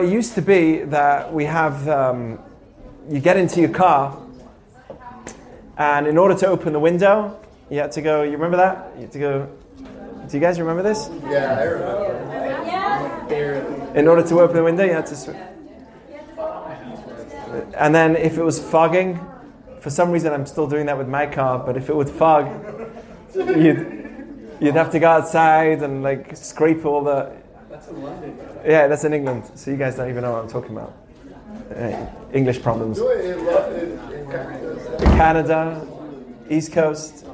It used to be that we have, um, you get into your car, and in order to open the window, you had to go, you remember that? You had to go, do you guys remember this? Yeah, I remember. Yeah. In order to open the window, you had to. Sw- and then if it was fogging, for some reason I'm still doing that with my car, but if it would fog, you'd, you'd have to go outside and like scrape all the. That's in London. Yeah, that's in England, so you guys don't even know what I'm talking about. Uh, English problems. Canada, East Coast.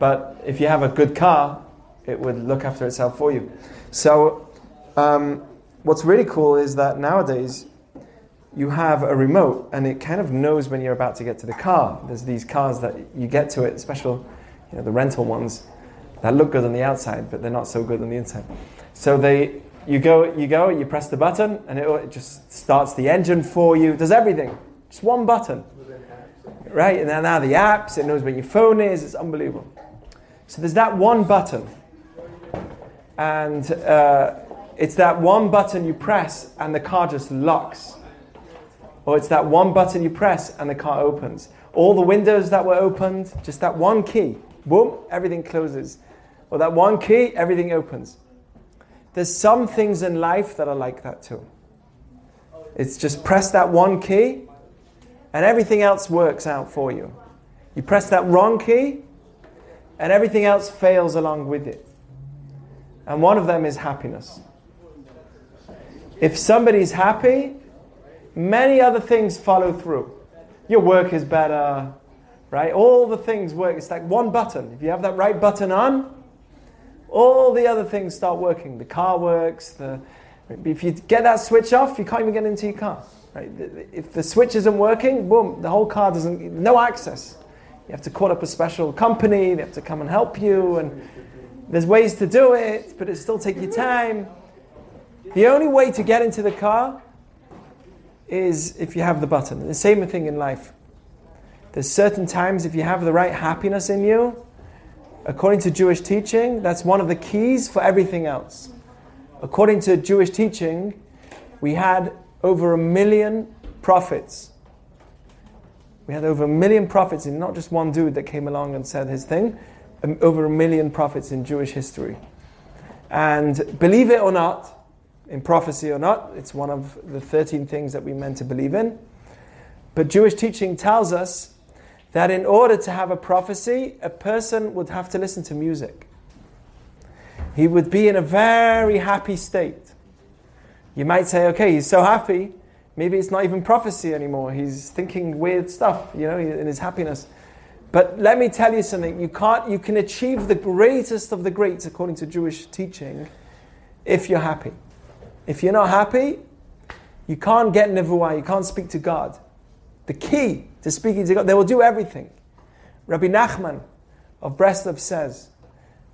But if you have a good car, it would look after itself for you. So, um, what's really cool is that nowadays you have a remote and it kind of knows when you're about to get to the car. There's these cars that you get to it, special, you know, the rental ones that look good on the outside, but they're not so good on the inside. So they, you go, you go, you press the button, and it, it just starts the engine for you. Does everything, just one button, right? And then now the apps, it knows where your phone is. It's unbelievable. So there's that one button, and uh, it's that one button you press, and the car just locks. Or it's that one button you press, and the car opens. All the windows that were opened, just that one key, boom, everything closes. Or that one key, everything opens. There's some things in life that are like that too. It's just press that one key, and everything else works out for you. You press that wrong key, and everything else fails along with it. And one of them is happiness. If somebody's happy, many other things follow through. Your work is better, right? All the things work. It's like one button. If you have that right button on, all the other things start working. The car works. The, if you get that switch off, you can't even get into your car. Right? If the switch isn't working, boom, the whole car doesn't, no access. You have to call up a special company, they have to come and help you, and there's ways to do it, but it still takes you time. The only way to get into the car is if you have the button. The same thing in life. There's certain times if you have the right happiness in you, according to Jewish teaching, that's one of the keys for everything else. According to Jewish teaching, we had over a million prophets. We had over a million prophets, and not just one dude that came along and said his thing, um, over a million prophets in Jewish history. And believe it or not, in prophecy or not, it's one of the 13 things that we meant to believe in. But Jewish teaching tells us that in order to have a prophecy, a person would have to listen to music. He would be in a very happy state. You might say, okay, he's so happy, maybe it's not even prophecy anymore. He's thinking weird stuff, you know, in his happiness. But let me tell you something. You can't you can achieve the greatest of the greats according to Jewish teaching if you're happy. If you're not happy, you can't get nevuah, you can't speak to God. The key to speaking to God, they will do everything. Rabbi Nachman of Breslov says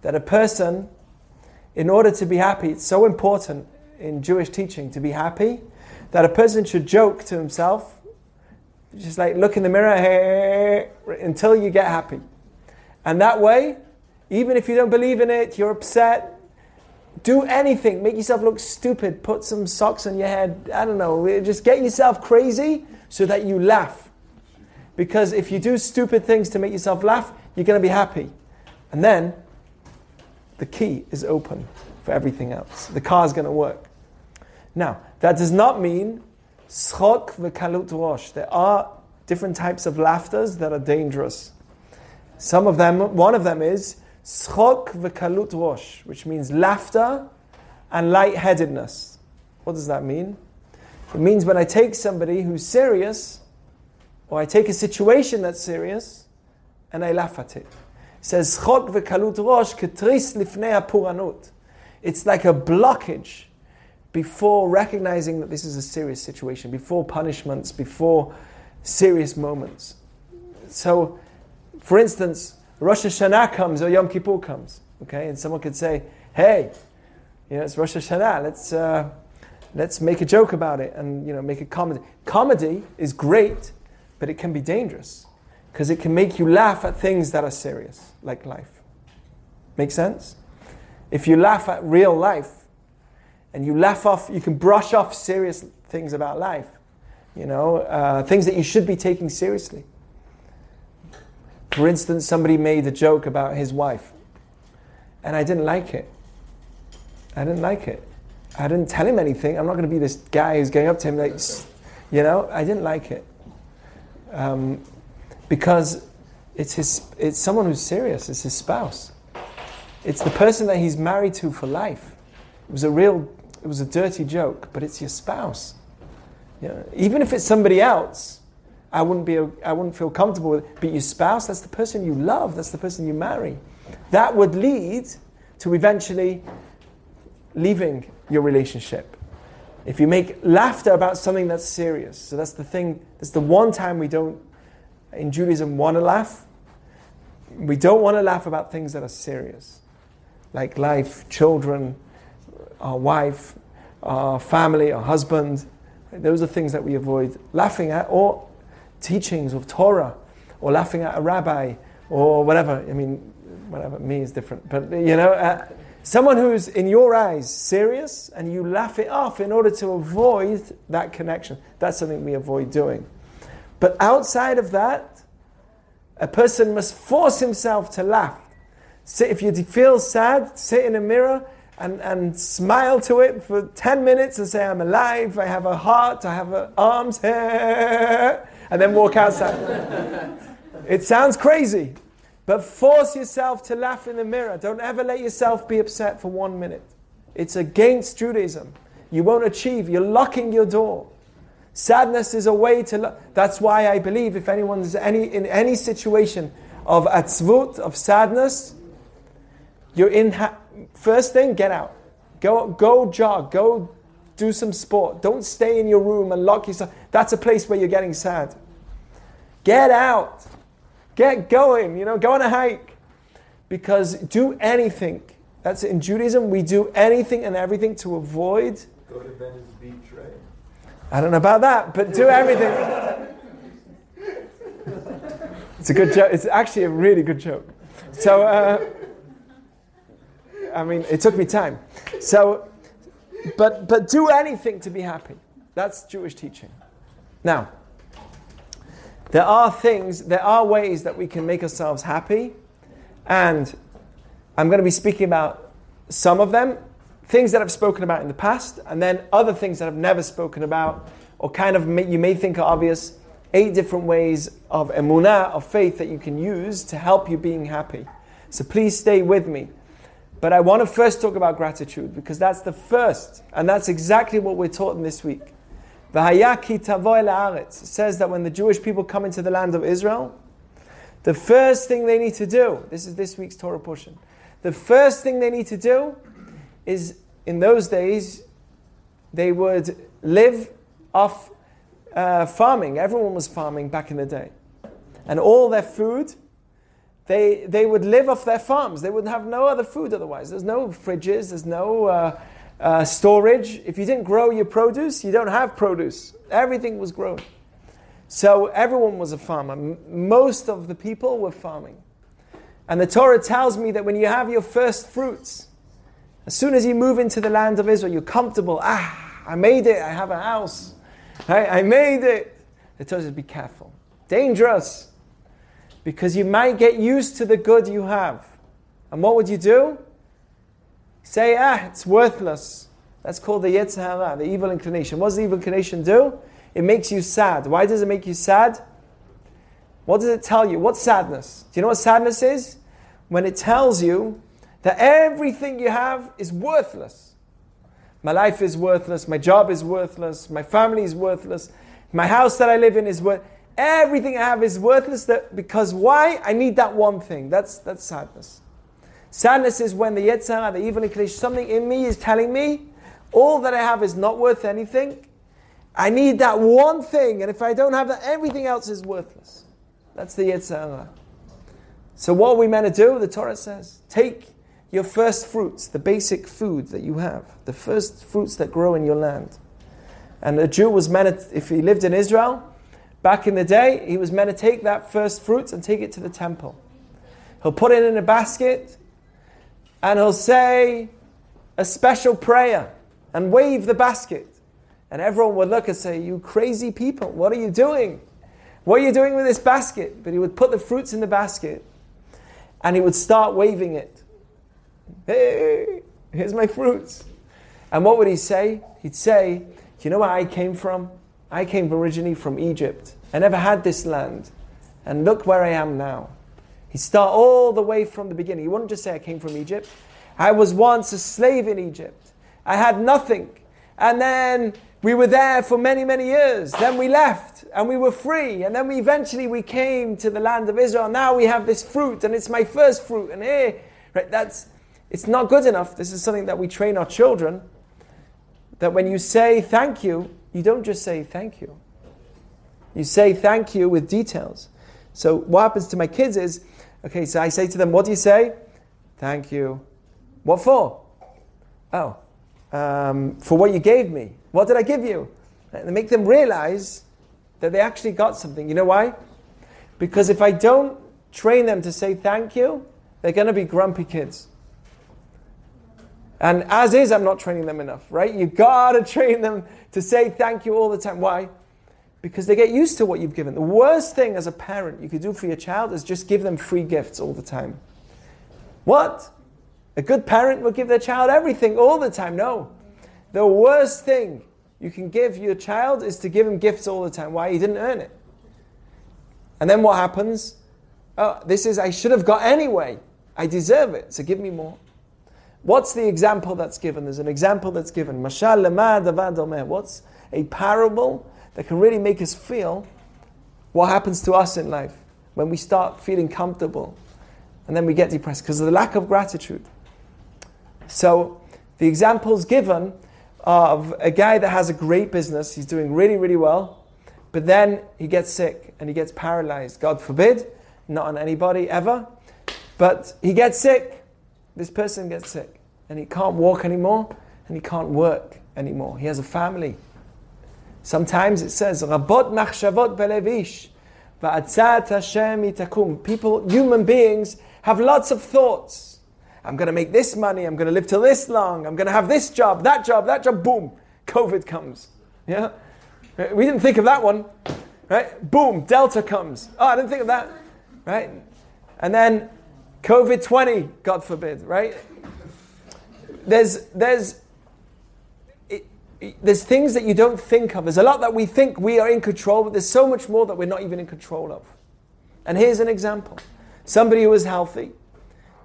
that a person, in order to be happy, it's so important in Jewish teaching to be happy that a person should joke to himself, just like look in the mirror until you get happy. And that way, even if you don't believe in it, you're upset, do anything, make yourself look stupid, put some socks on your head, I don't know, just get yourself crazy so that you laugh. Because if you do stupid things to make yourself laugh, you're going to be happy. And then the key is open for everything else. The car is going to work. Now, that does not mean schok v'kalut rosh. There are different types of laughters that are dangerous. Some of them, one of them is schok v'kalut rosh, which means laughter and lightheadedness. What does that mean? It means when I take somebody who's serious, or I take a situation that's serious, and I laugh at it. It says v'kalut rosh ketris lifnei puranut. It's like a blockage before recognizing that this is a serious situation, before punishments, before serious moments. So, for instance, Rosh Hashanah comes or Yom Kippur comes, okay, and someone could say, "Hey, you know, it's Rosh Hashanah. Let's uh, let's make a joke about it and you know make a comedy." Comedy is great, but it can be dangerous because it can make you laugh at things that are serious, like life. Make sense? If you laugh at real life, and you laugh off, you can brush off serious things about life, you know, uh, things that you should be taking seriously. For instance, somebody made a joke about his wife, and I didn't like it. I didn't like it. I didn't tell him anything. I'm not going to be this guy who's going up to him like, you know, I didn't like it. Um, because it's, his, it's someone who's serious, it's his spouse. It's the person that he's married to for life. It was a real, it was a dirty joke, but it's your spouse. You know, even if it's somebody else, I wouldn't, be, I wouldn't feel comfortable with it. But your spouse, that's the person you love, that's the person you marry. That would lead to eventually leaving your relationship. If you make laughter about something that's serious, so that's the thing, that's the one time we don't, in Judaism, want to laugh. We don't want to laugh about things that are serious, like life, children, our wife, our family, our husband. Those are things that we avoid laughing at, or teachings of Torah, or laughing at a rabbi, or whatever. I mean, whatever, me is different, but you know. Uh, Someone who's in your eyes serious and you laugh it off in order to avoid that connection. That's something we avoid doing. But outside of that, a person must force himself to laugh. If you feel sad, sit in a mirror and, and smile to it for 10 minutes and say, I'm alive, I have a heart, I have arms, and then walk outside. it sounds crazy, but force yourself to laugh in the mirror. Don't ever let yourself be upset for one minute. It's against Judaism. You won't achieve. You're locking your door. Sadness is a way to. Lo- That's why I believe if anyone's any in any situation of atzvut of sadness, you're in. Ha- first thing, get out. Go go jog. Go do some sport. Don't stay in your room and lock yourself. That's a place where you're getting sad. Get out. Get going, you know, go on a hike. Because do anything. That's in Judaism, we do anything and everything to avoid. Go to Venice Beach, right? I don't know about that, but do everything. it's a good joke. It's actually a really good joke. So, uh, I mean, it took me time. So, but, but do anything to be happy. That's Jewish teaching. Now, there are things, there are ways that we can make ourselves happy, and I'm going to be speaking about some of them, things that I've spoken about in the past, and then other things that I've never spoken about, or kind of may, you may think are obvious. Eight different ways of emunah, of faith, that you can use to help you being happy. So please stay with me. But I want to first talk about gratitude because that's the first, and that's exactly what we're taught in this week. V'hayaki tavoy la'aretz says that when the Jewish people come into the land of Israel, the first thing they need to do, this is this week's Torah portion, the first thing they need to do is in those days, they would live off uh, farming. Everyone was farming back in the day. And all their food, they, they would live off their farms. They would have no other food otherwise. There's no fridges, there's no uh, uh, storage. If you didn't grow your produce, you don't have produce. Everything was grown. So everyone was a farmer. Most of the people were farming. And the Torah tells me that when you have your first fruits, as soon as you move into the land of Israel, you're comfortable. Ah, I made it. I have a house. I, I made it. The Torah says, be careful. Dangerous. Because you might get used to the good you have. And what would you do? Say, ah, it's worthless. That's called the Yetzer Hara, the evil inclination. What does the evil inclination do? It makes you sad. Why does it make you sad? What does it tell you? What's sadness? Do you know what sadness is? When it tells you that everything you have is worthless. My life is worthless. My job is worthless. My family is worthless. My house that I live in is worth. Everything I have is worthless. That because why? I need that one thing. That's that's sadness. Sadness is when the Yetzer the evil inclination, something in me is telling me all that I have is not worth anything. I need that one thing, and if I don't have that, everything else is worthless. That's the Yetzer So what are we meant to do? The Torah says, take your first fruits, the basic food that you have, the first fruits that grow in your land. And a Jew was meant to, if he lived in Israel, back in the day, he was meant to take that first fruits and take it to the temple. He'll put it in a basket and he'll say a special prayer. and wave the basket. And everyone would look and say, You crazy people, what are you doing? What are you doing with this basket? But he would put the fruits in the basket and he would start waving it. Hey, here's my fruits. And what would he say? He'd say, you know where I came from? I came originally from Egypt. I never had this land. And look where I am now. He'd start all the way from the beginning. He wouldn't just say, I came from Egypt. I was once a slave in Egypt. I had nothing. And then we were there for many, many years. Then we left and we were free. And then we eventually we came to the land of Israel. Now we have this fruit and it's my first fruit. And here, right, that's, it's not good enough. This is something that we train our children. That when you say thank you, you don't just say thank you. You say thank you with details. So what happens to my kids is, okay, so I say to them, what do you say? Thank you. What for? Oh, um, for what you gave me. What did I give you? And make them realize that they actually got something. You know why? Because if I don't train them to say thank you, they're going to be grumpy kids. And as is, I'm not training them enough, right? You gotta train them to say thank you all the time. Why? Because they get used to what you've given. The worst thing as a parent you could do for your child is just give them free gifts all the time. What? A good parent would give their child everything all the time. No. The worst thing you can give your child is to give him gifts all the time. Why? He didn't earn it. And then what happens? Oh, this is, I should have got anyway. I deserve it, so give me more. What's the example that's given? There's an example that's given. What's a parable that can really make us feel what happens to us in life when we start feeling comfortable and then we get depressed because of the lack of gratitude. So the examples given of a guy that has a great business, he's doing really, really well, but then he gets sick and he gets paralyzed. God forbid, not on anybody ever, but he gets sick. This person gets sick and he can't walk anymore and he can't work anymore. He has a family. Sometimes it says, Rabot machshavot belevish, va'atzat Hashem itakum. People, human beings, have lots of thoughts. I'm going to make this money. I'm going to live till this long. I'm going to have this job, that job, that job. Boom, COVID comes. Yeah, we didn't think of that one, right? Boom, Delta comes. Oh, I didn't think of that, right? And then COVID twenty, God forbid, right? There's there's there's things that you don't think of. There's a lot that we think we are in control, but there's so much more that we're not even in control of. And here's an example: somebody who is healthy.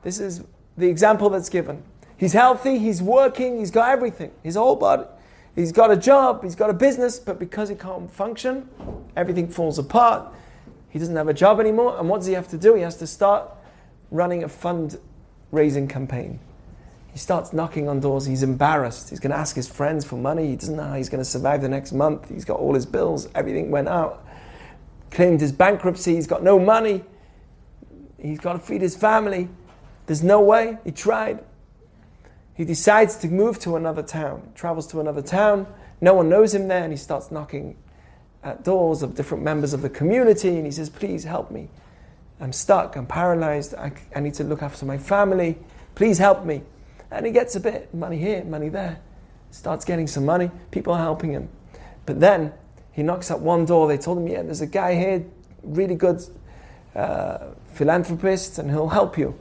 This is the example that's given. He's healthy, he's working, he's got everything, his whole body. He's got a job, he's got a business, but because he can't function, everything falls apart. He doesn't have a job anymore, and what does he have to do? He has to start running a fundraising campaign. He starts knocking on doors, he's embarrassed. He's going to ask his friends for money, he doesn't know how he's going to survive the next month. He's got all his bills, everything went out. Claimed his bankruptcy, he's got no money, he's got to feed his family. There's no way. He tried. He decides to move to another town, travels to another town. No one knows him there, and he starts knocking at doors of different members of the community. And he says, Please help me. I'm stuck. I'm paralyzed. I, I need to look after my family. Please help me. And he gets a bit money here, money there. Starts getting some money. People are helping him. But then he knocks at one door. They told him, Yeah, there's a guy here, really good uh, philanthropist, and he'll help you.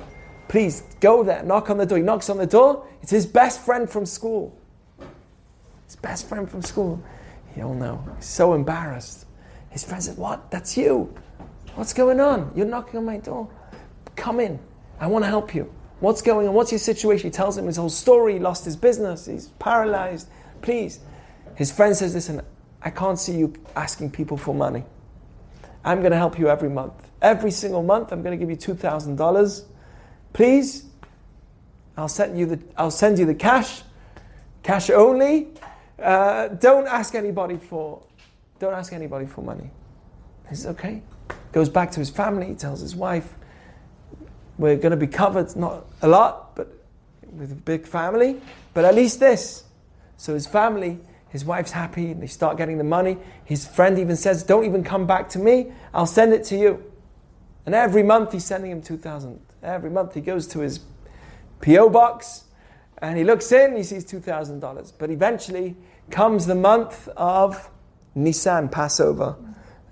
Please go there, knock on the door. He knocks on the door. It's his best friend from school. His best friend from school. He'll know. He's so embarrassed. His friend said, What? That's you. What's going on? You're knocking on my door. Come in. I want to help you. What's going on? What's your situation? He tells him his whole story. He lost his business. He's paralyzed. Please. His friend says, Listen, I can't see you asking people for money. I'm going to help you every month. Every single month, I'm going to give you $2,000 Please, I'll send you the, I'll send you the cash, cash only. Uh, don't ask anybody for, don't ask anybody for money. He says, okay. Goes back to his family, tells his wife, we're going to be covered, not a lot, but with a big family, but at least this. So his family, his wife's happy, and they start getting the money. His friend even says, don't even come back to me, I'll send it to you. And every month he's sending him 2,000 Every month he goes to his P.O. box And he looks in, he sees $2,000. But eventually comes the month of Nisan, Passover.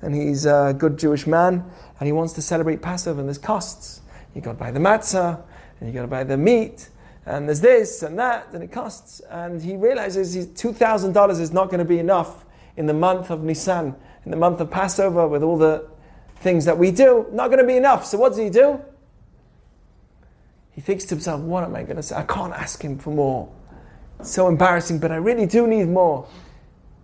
And he's a good Jewish man, and he wants to celebrate Passover, and there's costs. You got to buy the matzah, and you got to buy the meat, and there's this and that, and it costs. And he realizes his $2,000 is not going to be enough in the month of Nisan, in the month of Passover, with all the things that we do, not going to be enough. So what does he do? He thinks to himself, what am I going to say? I can't ask him for more. It's so embarrassing, but I really do need more.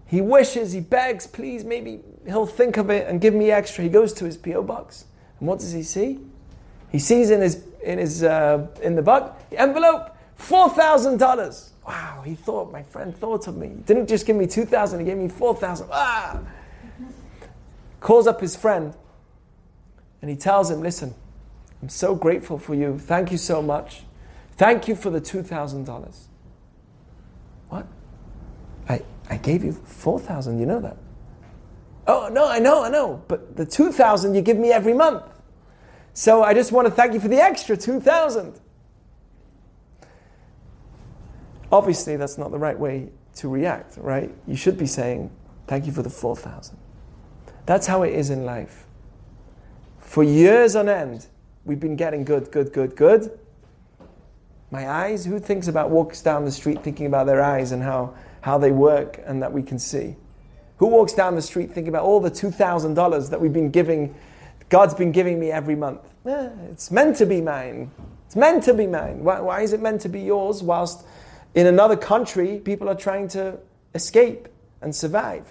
He wishes, he begs, please, maybe he'll think of it and give me extra. He goes to his P.O. box. And what does he see? He sees in his, in his, uh, in the the envelope, $4,000. Wow, he thought, my friend thought of me. He didn't just give me 2,000, he gave me 4,000. Ah! Calls up his friend and he tells him, listen, I'm so grateful for you. Thank you so much. Thank you for the $2,000. What? I, I gave you 4,000, you know that? Oh, no, I know, I know. But the 2,000 you give me every month. So I just want to thank you for the extra 2,000. Obviously, that's not the right way to react, right? You should be saying, thank you for the 4,000. That's how it is in life. For years on end, we've been getting good, good, good, good. My eyes, who thinks about walks down the street thinking about their eyes and how, how they work and that we can see? Who walks down the street thinking about all the $2,000 that we've been giving, God's been giving me every month? Eh, it's meant to be mine. It's meant to be mine. Why, why is it meant to be yours whilst in another country people are trying to escape and survive?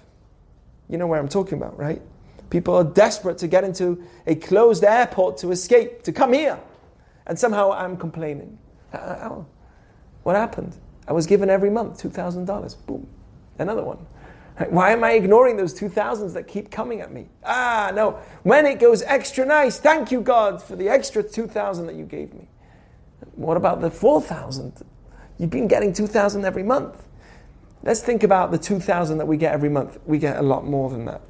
You know where I'm talking about, right? People are desperate to get into a closed airport to escape, to come here. And somehow I'm complaining. What happened? I was given every month $2,000. Boom. Another one. Why am I ignoring those 2000s that keep coming at me? Ah, no. When it goes extra nice, thank you, God, for the extra 2000 that you gave me. What about the 4000? You've been getting 2000 every month. Let's think about the 2000 that we get every month. We get a lot more than that.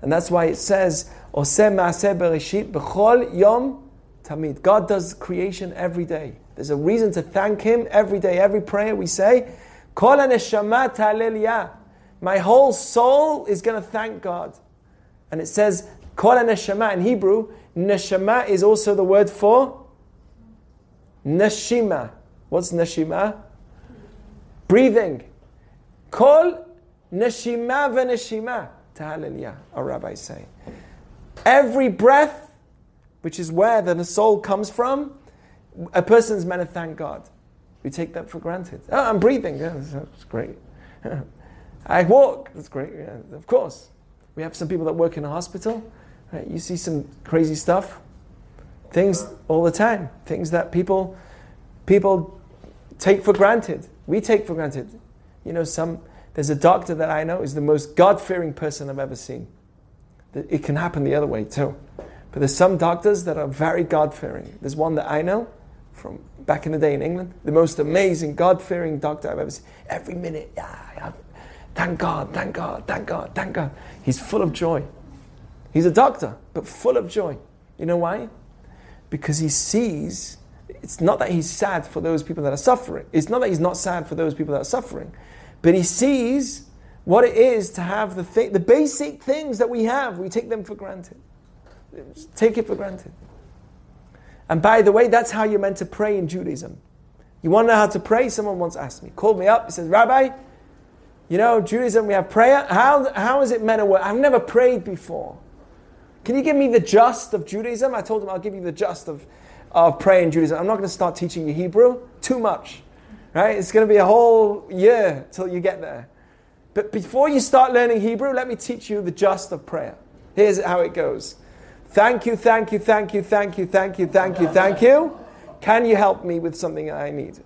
And that's why it says, Oseh Maaseh Bereshit B'chol Yom Tamid. God does creation every day. There's a reason to thank Him every day. Every prayer we say, Kol neshama My whole soul is going to thank God. And it says, Kol neshama in Hebrew, neshama is also the word for neshima. What's neshima? Breathing. Kol neshima v'neshima. Hallelujah, our rabbis say. Every breath, which is where the soul comes from, a person's meant to thank God. We take that for granted. Oh, I'm breathing. Yeah, that's great. I walk. That's great. Yeah, of course. We have some people that work in a hospital. Right? You see some crazy stuff. Things all the time. Things that people people take for granted. We take for granted. You know, some there's a doctor that I know is the most God fearing person I've ever seen. It can happen the other way too. But there's some doctors that are very God fearing. There's one that I know from back in the day in England, the most amazing God fearing doctor I've ever seen. Every minute, yeah, thank God, thank God, thank God, thank God. He's full of joy. He's a doctor, but full of joy. You know why? Because he sees, it's not that he's sad for those people that are suffering. It's not that he's not sad for those people that are suffering. But he sees what it is to have the, th- the basic things that we have. We take them for granted. Take it for granted. And by the way, that's how you're meant to pray in Judaism. You want to know how to pray? Someone once asked me, called me up, he says, Rabbi, you know, Judaism, we have prayer. How, how is it meant to work? I've never prayed before. Can you give me the just of Judaism? I told him I'll give you the just of, of prayer in Judaism. I'm not going to start teaching you Hebrew. Too much. Right? It's going to be a whole year till you get there. But before you start learning Hebrew, let me teach you the just of prayer. Here's how it goes. Thank you, thank you, thank you, thank you, thank you, thank you, thank you. Can you help me with something I need?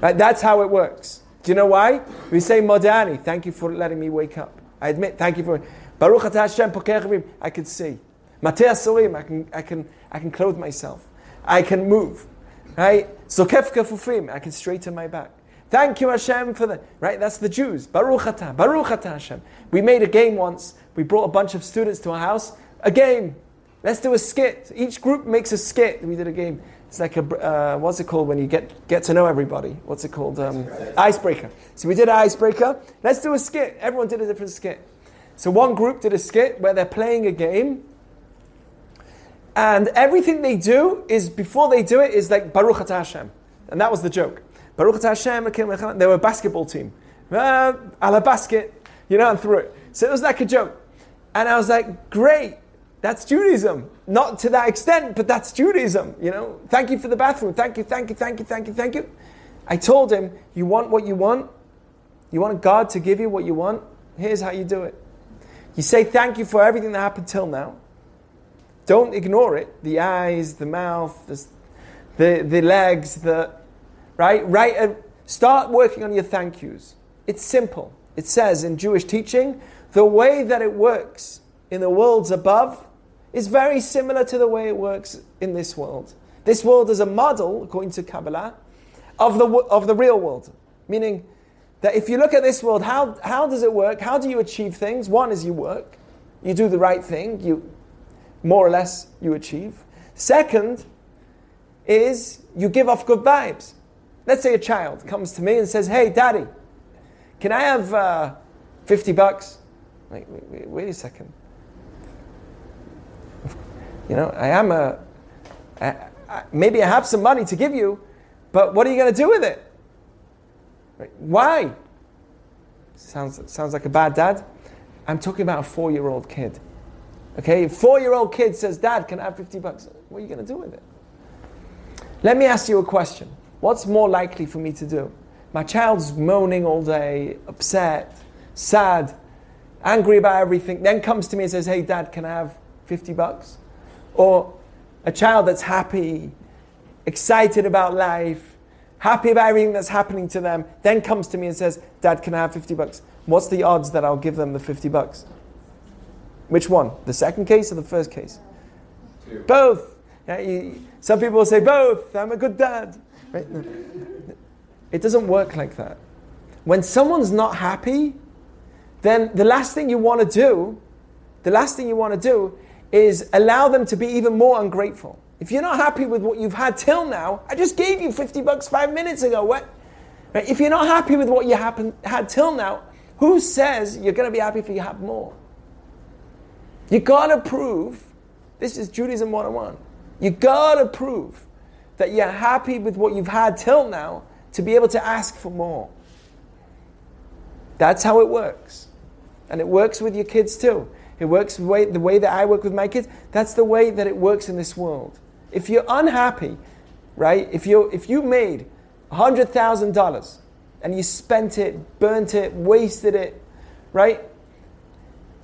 Right, that's how it works. Do you know why? We say Modani, thank you for letting me wake up. I admit, thank you for Baruch Hashem I can see. Matir Asurim, I can, I can, I can clothe myself. I can move. Right? Zokef kefufim, I can straighten my back. Thank you, Hashem, for the right. That's the Jews. Baruch atah, Baruch atah, Hashem. We made a game once. We brought a bunch of students to our house. A game. Let's do a skit. Each group makes a skit. We did a game. It's like a uh, what's it called when you get get to know everybody? What's it called? Um, icebreaker. So we did icebreaker. Let's do a skit. Everyone did a different skit. So one group did a skit where they're playing a game, and everything they do is before they do it is like Baruch Atah Hashem, and that was the joke. Baruch Atah Hashem. They were a basketball team. Uh, a la basket, you know, and threw it. So it was like a joke, and I was like, great. That's Judaism. Not to that extent, but that's Judaism. You know, thank you for the bathroom. Thank you, thank you, thank you, thank you, thank you. I told him, you want what you want? You want God to give you what you want? Here's how you do it. You say thank you for everything that happened till now. Don't ignore it. The eyes, the mouth, the, the, the legs, the right? Right. Start working on your thank yous. It's simple. It says in Jewish teaching, the way that it works in the worlds above is very similar to the way it works in this world. This world is a model, according to Kabbalah, of the, of the real world. Meaning that if you look at this world, how, how does it work? How do you achieve things? One is you work, you do the right thing, you more or less you achieve. Second is you give off good vibes. Let's say a child comes to me and says, Hey, daddy, can I have uh, 50 bucks? Wait, wait, wait, wait a second. You know, I am a. I, I, maybe I have some money to give you, but what are you going to do with it? Right? Why? Sounds, sounds like a bad dad. I'm talking about a four year old kid. Okay, four year old kid says, Dad, can I have 50 bucks? What are you going to do with it? Let me ask you a question. What's more likely for me to do? My child's moaning all day, upset, sad, angry about everything, then comes to me and says, Hey, Dad, can I have 50 bucks? Or a child that's happy, excited about life, happy about everything that's happening to them, then comes to me and says, Dad, can I have 50 bucks? What's the odds that I'll give them the 50 bucks? Which one? The second case or the first case? Two. Both. Yeah, you, some people will say both. I'm a good dad. Right? No. It doesn't work like that. When someone's not happy, then the last thing you want to do, the last thing you want to do is allow them to be even more ungrateful. If you're not happy with what you've had till now, I just gave you 50 bucks five minutes ago. What? Right? If you're not happy with what you happen, had till now, who says you're going to be happy if you have more? You got to prove, this is Judaism 101, you got to prove that you're happy with what you've had till now to be able to ask for more. That's how it works. And it works with your kids too. It works the way, the way that I work with my kids. That's the way that it works in this world. If you're unhappy, right? If you if you made hundred thousand dollars and you spent it, burnt it, wasted it, right?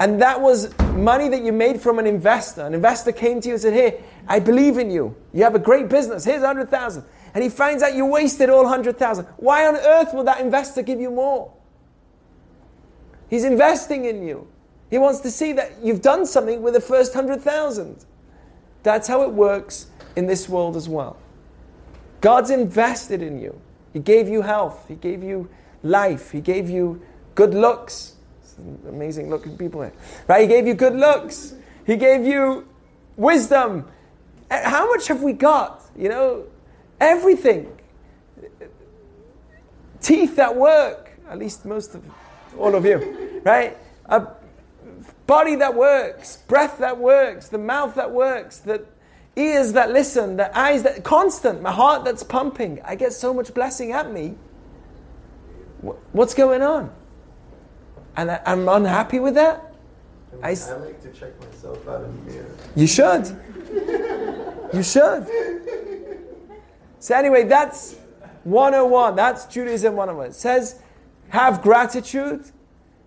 And that was money that you made from an investor. An investor came to you and said, "Here, I believe in you. You have a great business. Here's hundred thousand. And he finds out you wasted all hundred thousand. Why on earth will that investor give you more? He's investing in you. He wants to see that you've done something with the first hundred thousand. That's how it works in this world as well. God's invested in you. He gave you health. He gave you life. He gave you good looks. Amazing looking people here. Right? He gave you good looks. He gave you wisdom. Eh, how much have we got? You know, everything. Teeth that work. At least most of all of you. Right? A body that works, breath that works, the mouth that works, the ears that listen, the eyes that constant, my heart that's pumping. I get so much blessing at me. What's going on? And I, am unhappy with that. I, I like to check myself out in the mirror. You should. you should. So anyway, that's 101. That's Judaism 101. It says, have gratitude.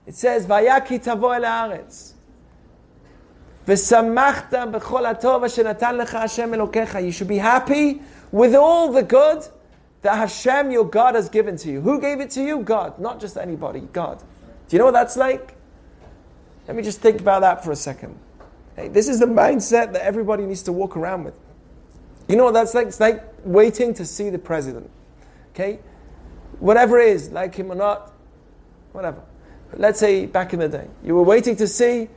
It says, Vayaki tavo el you should be happy with all the good that Hashem, your God, has given to you. Who gave it to you? God, not just anybody, God. Do you know what that's like? Let me just think about that for a second. Hey, this is the mindset that everybody needs to walk around with. You know what that's like? It's like waiting to see the president. Okay? Whatever it is, like him or not, whatever. But let's say back in the day, you were waiting to see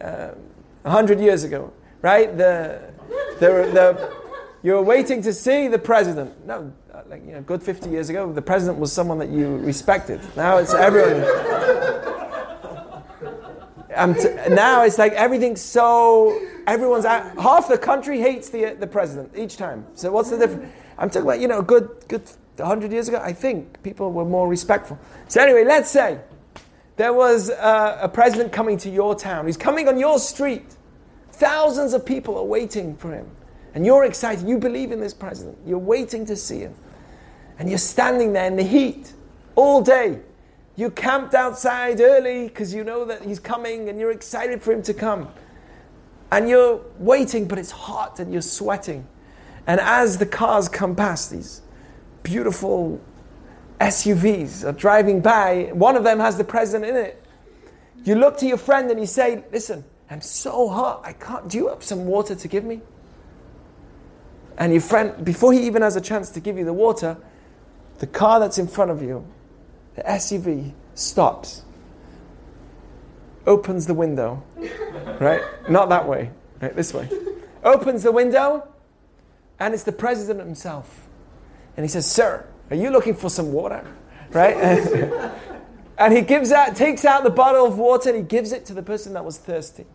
um, 100 years ago, right? The, the, the, You're waiting to see the president. No, uh, like you know, good 50 years ago, the president was someone that you respected. Now it's everyone. t- now it's like everything's so everyone's out, half the country hates the the president each time. So what's the difference? I'm talking about you know good good 100 years ago. I think people were more respectful. So anyway, let's say there was a, a president coming to your town. He's coming on your street. Thousands of people are waiting for him. And you're excited. You believe in this president. You're waiting to see him. And you're standing there in the heat all day. You camped outside early because you know that he's coming and you're excited for him to come. And you're waiting, but it's hot and you're sweating. And as the cars come past, these beautiful SUVs are driving by, one of them has the president in it. You look to your friend and you say, Listen, I'm so hot, I can't. Do you have some water to give me? And your friend, before he even has a chance to give you the water, the car that's in front of you, the SUV, stops, opens the window, right? Not that way, right? This way. Opens the window, and it's the president himself. And he says, Sir, are you looking for some water? Right? and he gives out, takes out the bottle of water and he gives it to the person that was thirsty.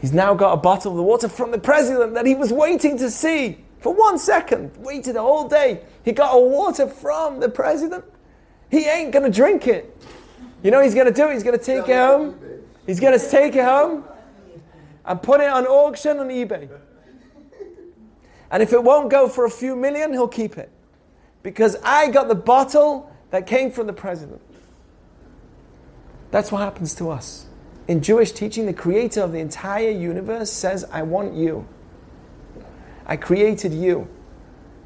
He's now got a bottle of the water from the president that he was waiting to see for one second. Waited a whole day. He got a water from the president. He ain't going to drink it. You know he's going to do? He's going to take it home. He's going to take it home and put it on auction on eBay. And if it won't go for a few million, he'll keep it. Because I got the bottle that came from the president. That's what happens to us in Jewish teaching, the creator of the entire universe says, I want you. I created you.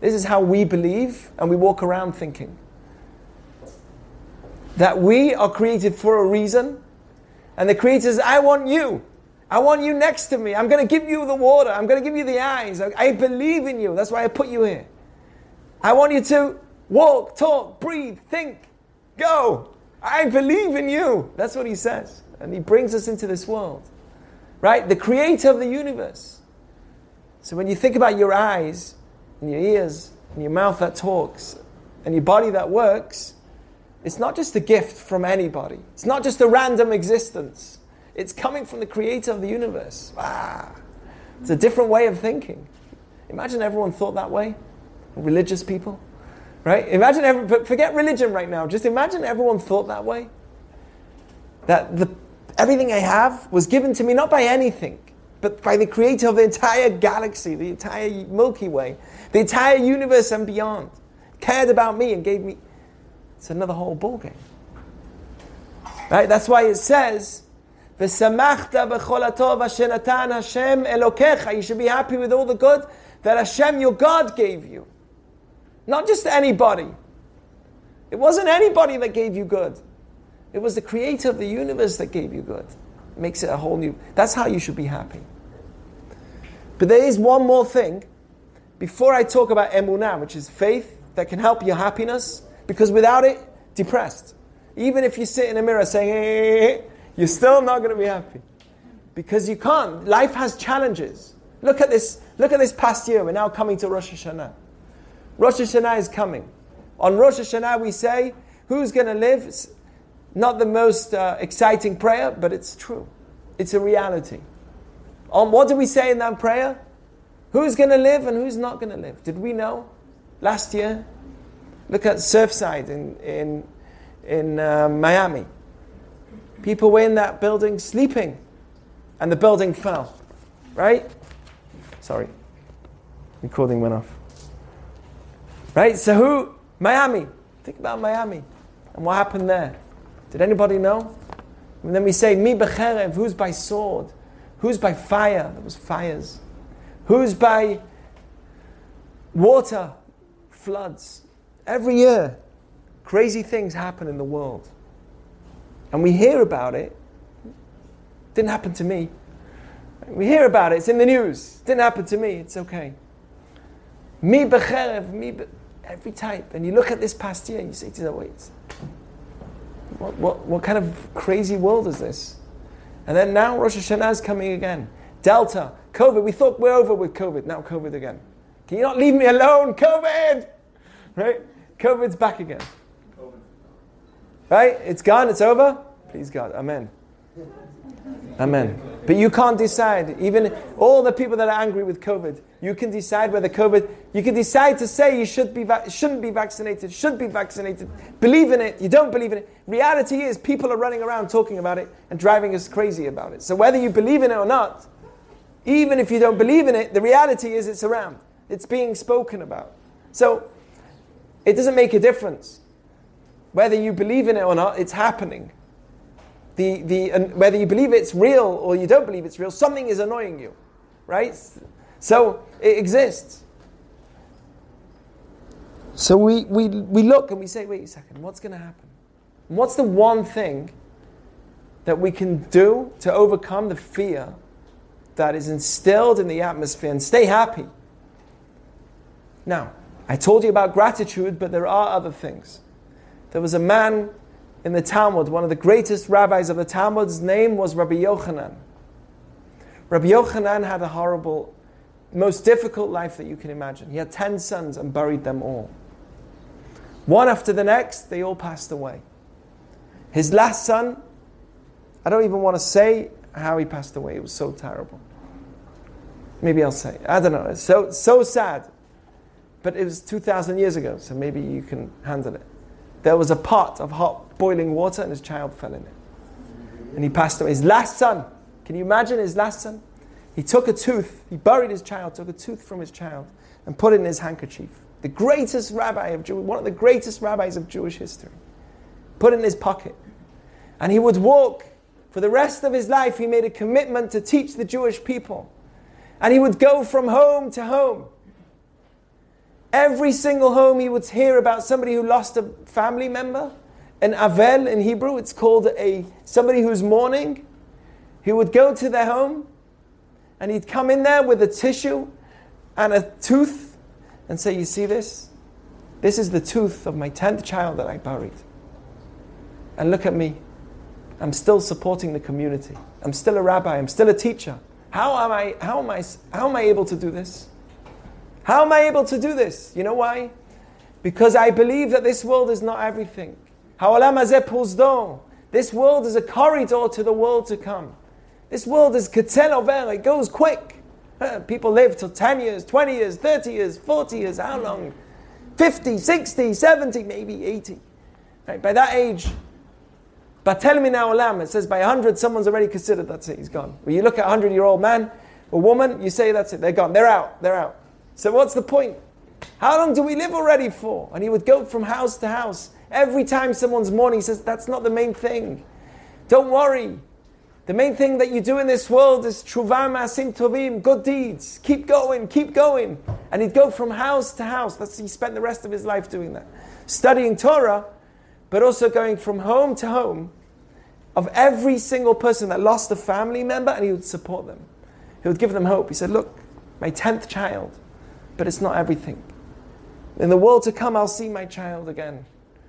This is how we believe and we walk around thinking. That we are created for a reason, and the creator says, I want you. I want you next to me. I'm going to give you the water. I'm going to give you the eyes. I believe in you. That's why I put you here. I want you to walk, talk, breathe, think, go. I believe in you. That's what he says. And He brings us into this world. Right? The creator of the universe. So when you think about your eyes and your ears and your mouth that talks and your body that works, it's not just a gift from anybody. It's not just a random existence. It's coming from the creator of the universe. Ah, it's a different way of thinking. Imagine everyone thought that way. Religious people. Right? Imagine, every, forget religion right now. Just imagine everyone thought that way. That the Everything I have was given to me not by anything, but by the creator of the entire galaxy, the entire Milky Way, the entire universe and beyond. Cared about me and gave me. It's another whole ballgame. Right? That's why it says, "V'samachta b'cholatov ashenatan Hashem elokecha." You should be happy with all the good that Hashem, your God, gave you. Not just anybody. It wasn't anybody that gave you good. It was the creator of the universe that gave you good. It makes it a whole new. That's how you should be happy. But there is one more thing before I talk about emunah, which is faith that can help your happiness, because without it, depressed. Even if you sit in a mirror saying, hey, you're still not going to be happy. Because you can't. Life has challenges. Look at this, look at this past year. We're now coming to Rosh Hashanah. Rosh Hashanah is coming. On Rosh Hashanah, we say, who's going to live? It's Not the most uh, exciting prayer, but it's true. It's a reality. On what do we say in that prayer? Who's going to live and who's not going to live? Did we know last year? Look at Surfside in, in, in uh, Miami. People were in that building sleeping, and the building fell. Right? Sorry. Recording went off. Right? So who? Miami. Think about Miami and what happened there. Did anybody know? And then we say, Mi becherev, who's by sword? Who's by fire? There was fires. Who's by water? Floods. Every year, crazy things happen in the world. And we hear about it. Didn't happen to me. We hear about it. It's in the news. Didn't happen to me. It's okay. Mi becherev, mi be, every type. And you look at this past year and you say to yourself, wait, what, what, what kind of crazy world is this? And then now Rosh Hashanah is coming again. Delta, COVID. We thought we're over with COVID. Now COVID again. Can you not leave me alone, COVID? Right? COVID's back again. Right? It's gone, it's over. Please God. Amen. Amen. But you can't decide. Even all the people that are angry with COVID, you can decide whether COVID, you can decide to say you should be va- shouldn't be vaccinated, should be vaccinated, believe in it, you don't believe in it. Reality is people are running around talking about it and driving us crazy about it. So whether you believe in it or not, even if you don't believe in it, the reality is it's around. It's being spoken about. So it doesn't make a difference. Whether you believe in it or not, it's happening the, the, whether you believe it's real or you don't believe it's real, something is annoying you, right? So it exists. So we, we, we look and we say, wait a second, what's going to happen? What's the one thing that we can do to overcome the fear that is instilled in the atmosphere and stay happy? Now, I told you about gratitude, but there are other things. There was a man in the Talmud, one of the greatest rabbis of the Talmud's name was Rabbi Yochanan. Rabbi Yochanan had a horrible, most difficult life that you can imagine. He had 10 sons and buried them all. One after the next, they all passed away. His last son, I don't even want to say how he passed away. It was so terrible. Maybe I'll say. I don't know. It's so, so sad. But it was 2,000 years ago, so maybe you can handle it. There was a pot of hot boiling water and his child fell in it. And he passed away. His last son, can you imagine his last son? He took a tooth, he buried his child, took a tooth from his child, and put it in his handkerchief. The greatest rabbi of Jew, one of the greatest rabbis of Jewish history. Put it in his pocket. And he would walk for the rest of his life. He made a commitment to teach the Jewish people. And he would go from home to home. Every single home he would hear about somebody who lost a family member an avel in Hebrew, it's called a somebody who's mourning. He would go to their home and he'd come in there with a tissue and a tooth and say, You see this? This is the tooth of my 10th child that I buried. And look at me. I'm still supporting the community. I'm still a rabbi. I'm still a teacher. How am I, how am I, how am I able to do this? How am I able to do this? You know why? Because I believe that this world is not everything. This world is a corridor to the world to come. This world is ketzel over, it goes quick. People live till 10 years, 20 years, 30 years, 40 years, how long? 50, 60, 70, maybe 80. Right? By that age, but tell me now, Olam, it says by 100, someone's already considered that's it, he's gone. When you look at a 100 year old man a woman, you say that's it, they're gone, they're out, they're out. So what's the point? How long do we live already for? And he would go from house to house Every time someone's mourning, he says, That's not the main thing. Don't worry. The main thing that you do in this world is truvam asim tovim, good deeds. Keep going, keep going. And he'd go from house to house. That's, he spent the rest of his life doing that. Studying Torah, but also going from home to home of every single person that lost a family member, and he would support them. He would give them hope. He said, Look, my 10th child, but it's not everything. In the world to come, I'll see my child again.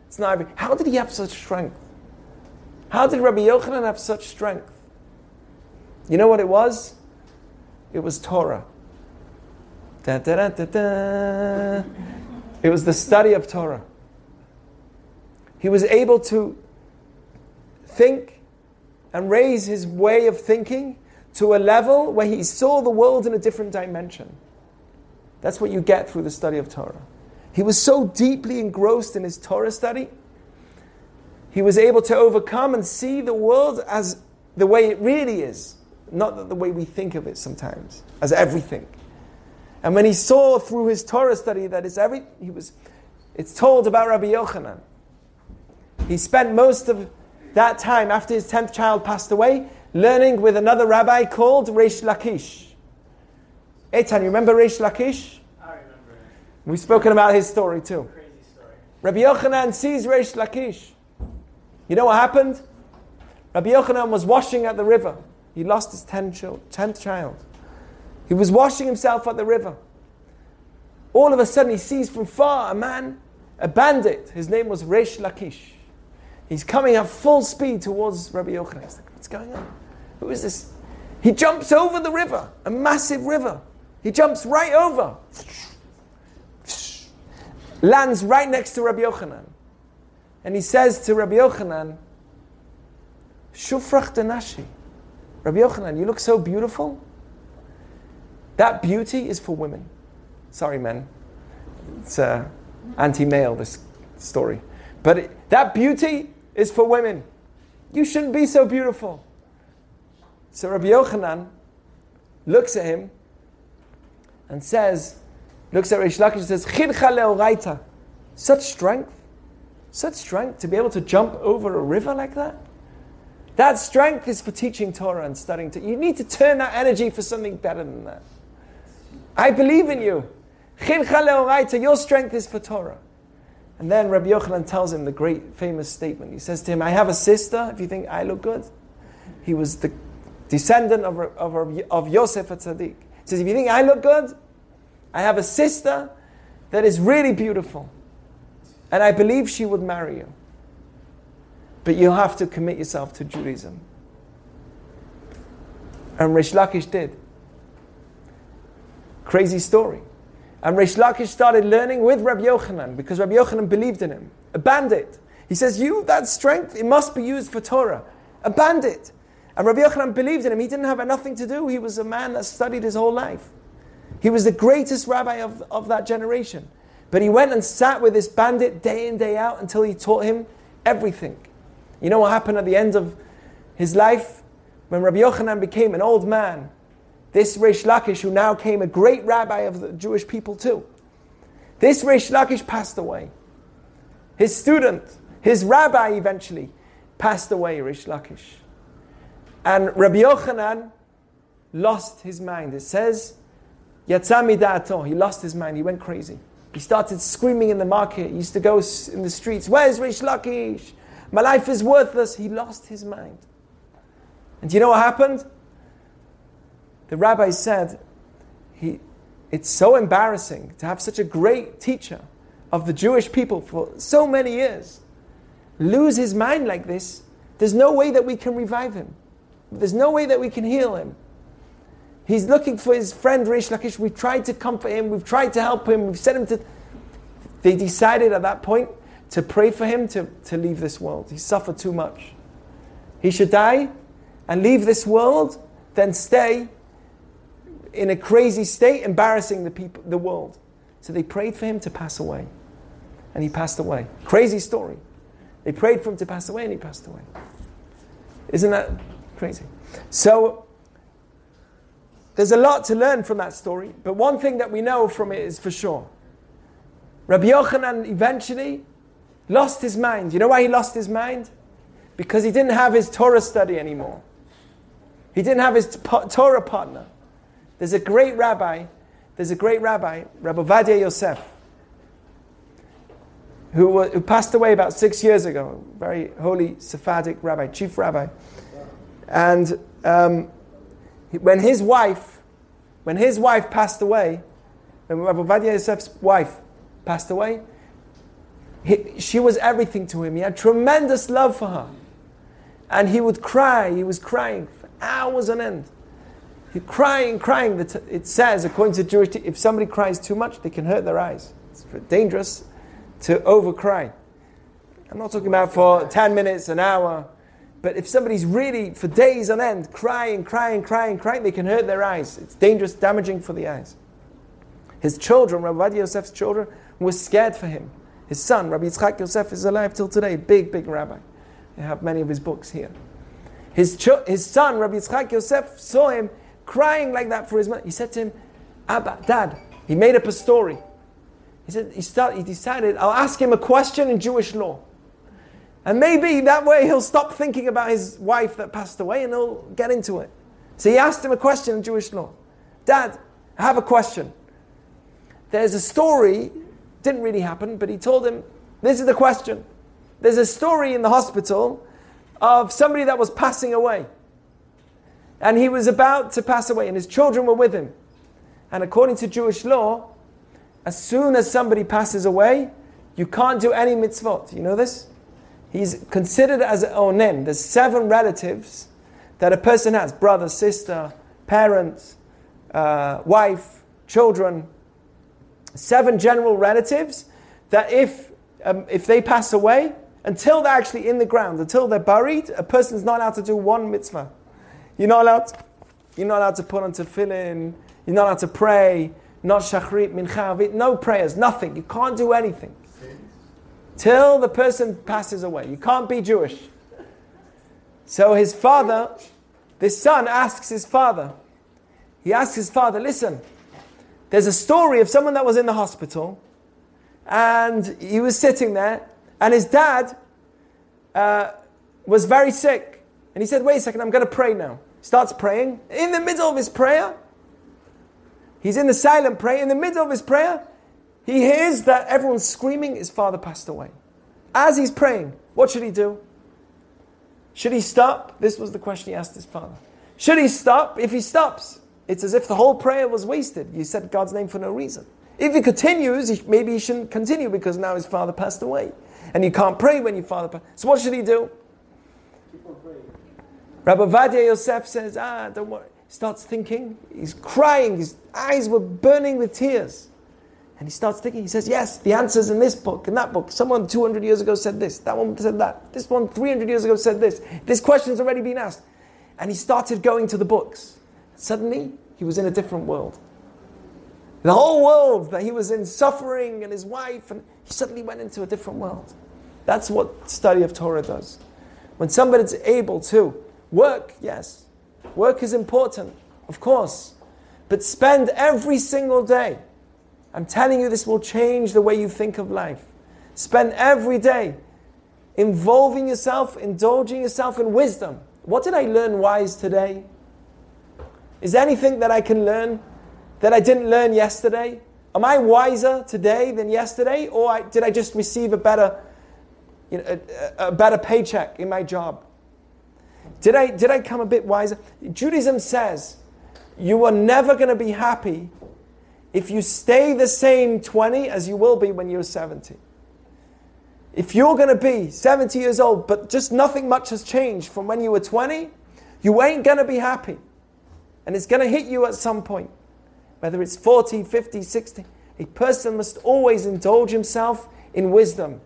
It's not every. How did he have such strength? How did Rabbi Yochanan have such strength? You know what it was? It was Torah. Da, da, da, it was the study of Torah. He was able to think and raise his way of thinking to a level where he saw the world in a different dimension. That's what you get through the study of Torah. He was so deeply engrossed in his Torah study, he was able to overcome and see the world as the way it really is, not the way we think of it sometimes, as everything. And when he saw through his Torah study that it's every, he was, it's told about Rabbi Yochanan. He spent most of that time after his tenth child passed away, learning with another rabbi called Reish Lakish. Eitan, you remember Reish Lakish? We've spoken about his story too. Story. Rabbi Yochanan sees Reish Lakish. You know what happened? Rabbi Yochanan was washing at the river. He lost his tenth child. He was washing himself at the river. All of a sudden, he sees from far a man, a bandit. His name was Reish Lakish. He's coming at full speed towards Rabbi Yochanan. He's like, What's going on? Who is this? He jumps over the river, a massive river. He jumps right over. Lands right next to Rabbi Yochanan. And he says to Rabbi Yochanan, Shufrach Danashi. Rabbi Yochanan, you look so beautiful. That beauty is for women. Sorry, men. It's uh, anti male, this story. But it, that beauty is for women. You shouldn't be so beautiful. So Rabbi Yochanan looks at him and says, looks at Rish Lakish and says, leoraita. Such strength, such strength to be able to jump over a river like that. That strength is for teaching Torah and studying. Torah. You need to turn that energy for something better than that. I believe in you. Chidcha leoraita. Your strength is for Torah. And then Rabbi Yochanan tells him the great famous statement. He says to him, I have a sister, if you think I look good. He was the descendant of, of, of Yosef at Tzaddik. He says, if you think I look good, I have a sister that is really beautiful. And I believe she would marry you. But you have to commit yourself to Judaism. And Rish Lakish did. Crazy story. And Rish Lakish started learning with Rabbi Yochanan because Rabbi Yochanan believed in him. A bandit. He says, You, that strength, it must be used for Torah. A bandit. And Rabbi Yochanan believed in him. He didn't have nothing to do. He was a man that studied his whole life. He was the greatest rabbi of, of that generation. But he went and sat with this bandit day in, day out until he taught him everything. You know what happened at the end of his life? When Rabbi Yochanan became an old man, this Rish Lakish, who now came a great rabbi of the Jewish people too, this Rish Lakish passed away. His student, his rabbi eventually, passed away, Rish Lakish. And Rabbi Yochanan lost his mind. It says, Yatzami da'ato, he lost his mind, he went crazy. He started screaming in the market. He used to go in the streets, Where's Rish Lakish? My life is worthless. He lost his mind. And do you know what happened? The rabbi said, he, It's so embarrassing to have such a great teacher of the Jewish people for so many years lose his mind like this. There's no way that we can revive him. There's no way that we can heal him. He's looking for his friend Rish Lakish. We've tried to comfort him, we've tried to help him, we've sent him to. They decided at that point to pray for him to, to leave this world. He suffered too much. He should die and leave this world, then stay in a crazy state, embarrassing the people, the world. So they prayed for him to pass away. And he passed away. Crazy story. They prayed for him to pass away and he passed away. Isn't that crazy? So there's a lot to learn from that story, but one thing that we know from it is for sure. Rabbi Yochanan eventually lost his mind. You know why he lost his mind? Because he didn't have his Torah study anymore. He didn't have his Torah partner. There's a great rabbi, there's a great rabbi, Rabbi Ovadia Yosef, who, who passed away about six years ago, very holy Sephardic rabbi, chief rabbi. And um, when his wife, when his wife passed away, when Rabbi Ovadia Yosef's wife passed away, he, she was everything to him. He had tremendous love for her. And he would cry, he was crying for hours on end He crying, crying. It says, according to Jewish, if somebody cries too much, they can hurt their eyes. It's dangerous to overcry. I'm not talking about for 10 minutes, an hour, but if somebody's really for days on end crying, crying, crying, crying, they can hurt their eyes. It's dangerous, damaging for the eyes. His children, Rabbi Yosef's children, were scared for him. His son, Rabbi Yitzchak Yosef, is alive till today, big, big rabbi. I have many of his books here. His, cho- his son, Rabbi Yitzchak Yosef, saw him crying like that for his mother. He said to him, Abba, Dad, he made up a story. He said, he, start, he decided, I'll ask him a question in Jewish law. And maybe that way he'll stop thinking about his wife that passed away and he'll get into it. So he asked him a question in Jewish law. Dad, I have a question. There's a story, didn't really happen, but he told him, this is the question. There's a story in the hospital of somebody that was passing away. And he was about to pass away, and his children were with him. And according to Jewish law, as soon as somebody passes away, you can't do any mitzvot. You know this? He's considered as an onen. There's seven relatives that a person has brother, sister, parents, uh, wife, children, seven general relatives that if, um, if they pass away, until they're actually in the ground, until they're buried, a person's not allowed to do one mitzvah. You're not allowed, to, you're not allowed to put on tefillin, you're not allowed to pray, not shachrit, mincha, no prayers, nothing. You can't do anything. Till the person passes away. You can't be Jewish. So his father, this son asks his father, he asks his father, listen, there's a story of someone that was in the hospital and he was sitting there and his dad uh, was very sick. And he said, wait a second, I'm going to pray now. Starts praying. In the middle of his prayer, he's in the silent prayer. In the middle of his prayer, he hears that everyone's screaming, his father passed away. As he's praying, what should he do? Should he stop? This was the question he asked his father. Should he stop? If he stops, it's as if the whole prayer was wasted. You said God's name for no reason. If he continues, maybe he shouldn't continue because now his father passed away. And you can't pray when your father passed. So what should he do? Rabbi Ovadia Yosef says, ah, don't worry. Starts thinking. He's crying. His eyes were burning with tears. And he starts thinking, he says, yes, the answer's in this book, in that book. Someone 200 years ago said this. That one said that. This one 300 years ago said this. This question's already been asked. And he started going to the books. Suddenly, he was in a different world. The whole world that he was in, suffering, and his wife, and he suddenly went into a different world. That's what study of Torah does. When somebody's able to work, yes, work is important, of course, but spend every single day. I'm telling you, this will change the way you think of life. Spend every day involving yourself, indulging yourself in wisdom. What did I learn wise today? Is there anything that I can learn that I didn't learn yesterday? Am I wiser today than yesterday, or I, did I just receive a better, you know, a, a better paycheck in my job? Did I, did I come a bit wiser? Judaism says you are never going to be happy if you stay the same 20 as you will be when you're 70. If you're going to be 70 years old, but just nothing much has changed from when you were 20, you ain't going to be happy. And it's going to hit you at some point. Whether it's 40, 50, 60, a person must always indulge himself in wisdom.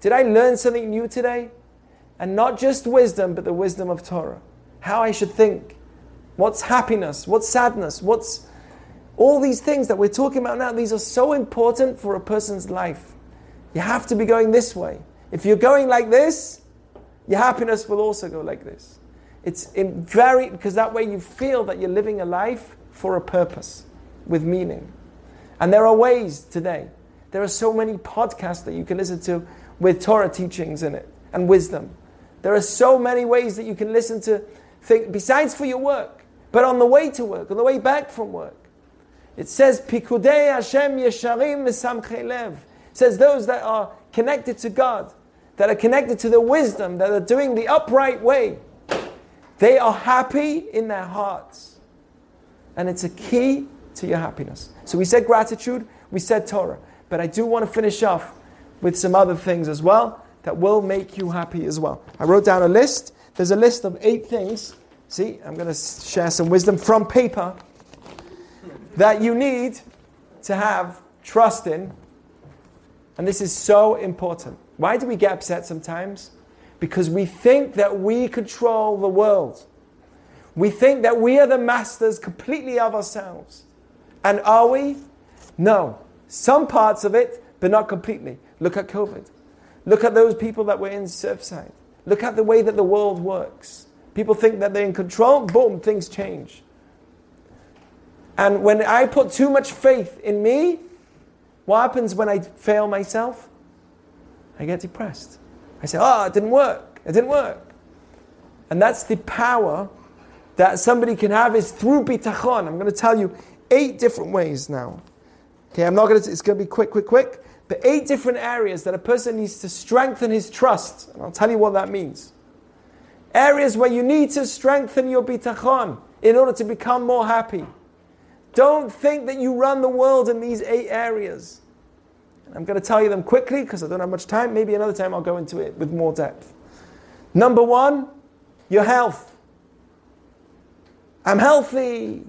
Did I learn something new today? And not just wisdom, but the wisdom of Torah. How I should think. What's happiness? What's sadness? What's all these things that we're talking about now? These are so important for a person's life. You have to be going this way. If you're going like this, your happiness will also go like this. It's in very, because that way you feel that you're living a life for a purpose, with meaning. And there are ways today. There are so many podcasts that you can listen to with Torah teachings in it and wisdom. There are so many ways that you can listen to think besides for your work, but on the way to work, on the way back from work. It says, Pikudei Hashem Yesharim Mesamchei It says those that are connected to God, that are connected to the wisdom, that are doing the upright way, they are happy in their hearts. And it's a key to your happiness. So we said gratitude, we said Torah. But I do want to finish off with some other things as well that will make you happy as well. I wrote down a list. There's a list of eight things. See, I'm going to share some wisdom from paper that you need to have trust in. And this is so important. Why do we get upset sometimes? Because we think that we control the world. We think that we are the masters completely of ourselves. And are we? No. Some parts of it, but not completely. Look at COVID. Look at those people that were in Surfside. Look at the way that the world works. People think that they're in control, boom, things change. And when I put too much faith in me, what happens when I fail myself? I get depressed. I say, oh, it didn't work. It didn't work. And that's the power that somebody can have is through bitachon. I'm going to tell you eight different ways now. Okay, I'm not going to, it's going to be quick, quick, quick. But eight different areas that a person needs to strengthen his trust. And I'll tell you what that means. Areas where you need to strengthen your bitachon in order to become more happy. Don't think that you run the world in these eight areas. I'm going to tell you them quickly because I don't have much time. Maybe another time I'll go into it with more depth. Number one, your health. I'm healthy.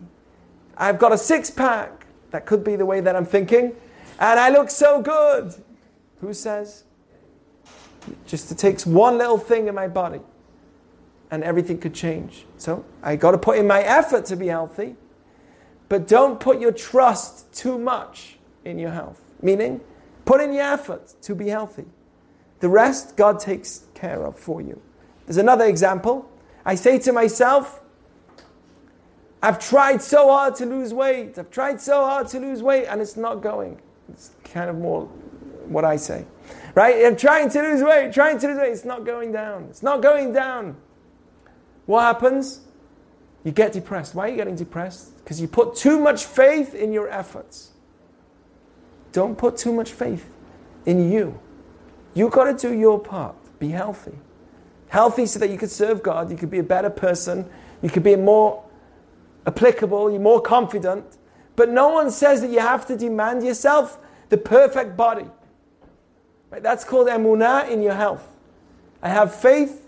I've got a six pack. That could be the way that I'm thinking. And I look so good. Who says? Just it takes one little thing in my body and everything could change. So I got to put in my effort to be healthy, but don't put your trust too much in your health. Meaning, put in your effort to be healthy. The rest, God takes care of for you. There's another example. I say to myself, I've tried so hard to lose weight. I've tried so hard to lose weight, and it's not going. It's kind of more what I say. Right? I'm trying to lose weight, trying to lose weight. It's not going down. It's not going down. What happens? You get depressed. Why are you getting depressed? Because you put too much faith in your efforts. Don't put too much faith in you. You got to do your part. Be healthy. Healthy so that you could serve God, you could be a better person, you could be more applicable, you're more confident. But no one says that you have to demand yourself the perfect body. Right? That's called emunah in your health. I have faith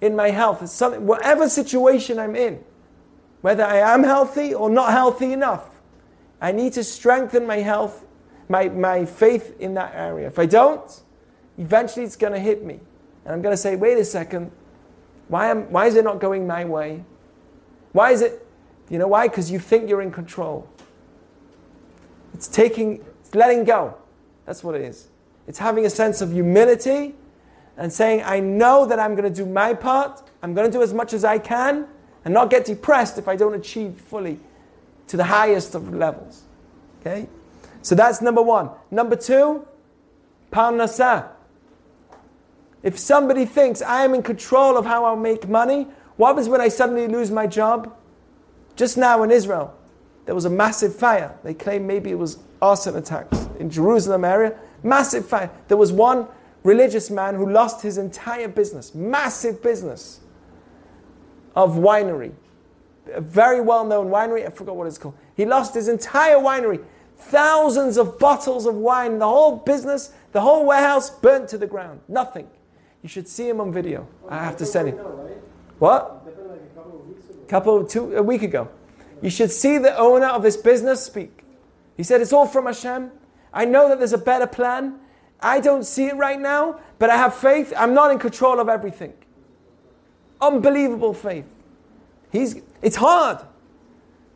in my health. It's something, whatever situation I'm in, whether I am healthy or not healthy enough, I need to strengthen my health, my, my faith in that area. If I don't, eventually it's going to hit me. And I'm going to say, wait a second, why, am, why is it not going my way? Why is it, you know why? Because you think you're in control. It's taking, it's letting go. That's what it is. It's having a sense of humility and saying, I know that I'm going to do my part, I'm going to do as much as I can, and not get depressed if I don't achieve fully to the highest of levels. Okay? So that's number one. Number two, parnasa. If somebody thinks I am in control of how I'll make money, what happens when I suddenly lose my job? Just now in Israel, there was a massive fire. They claim maybe it was arson attacks in Jerusalem area. Massive fire. There was one religious man who lost his entire business, massive business of winery. A very well known winery, I forgot what it's called. He lost his entire winery, thousands of bottles of wine, the whole business, the whole warehouse burnt to the ground. Nothing. You should see him on video. I have to send him. What? A couple two a week ago. You should see the owner of this business speak. He said, It's all from Hashem. I know that there's a better plan. I don't see it right now, but I have faith. I'm not in control of everything. Unbelievable faith. He's, it's hard.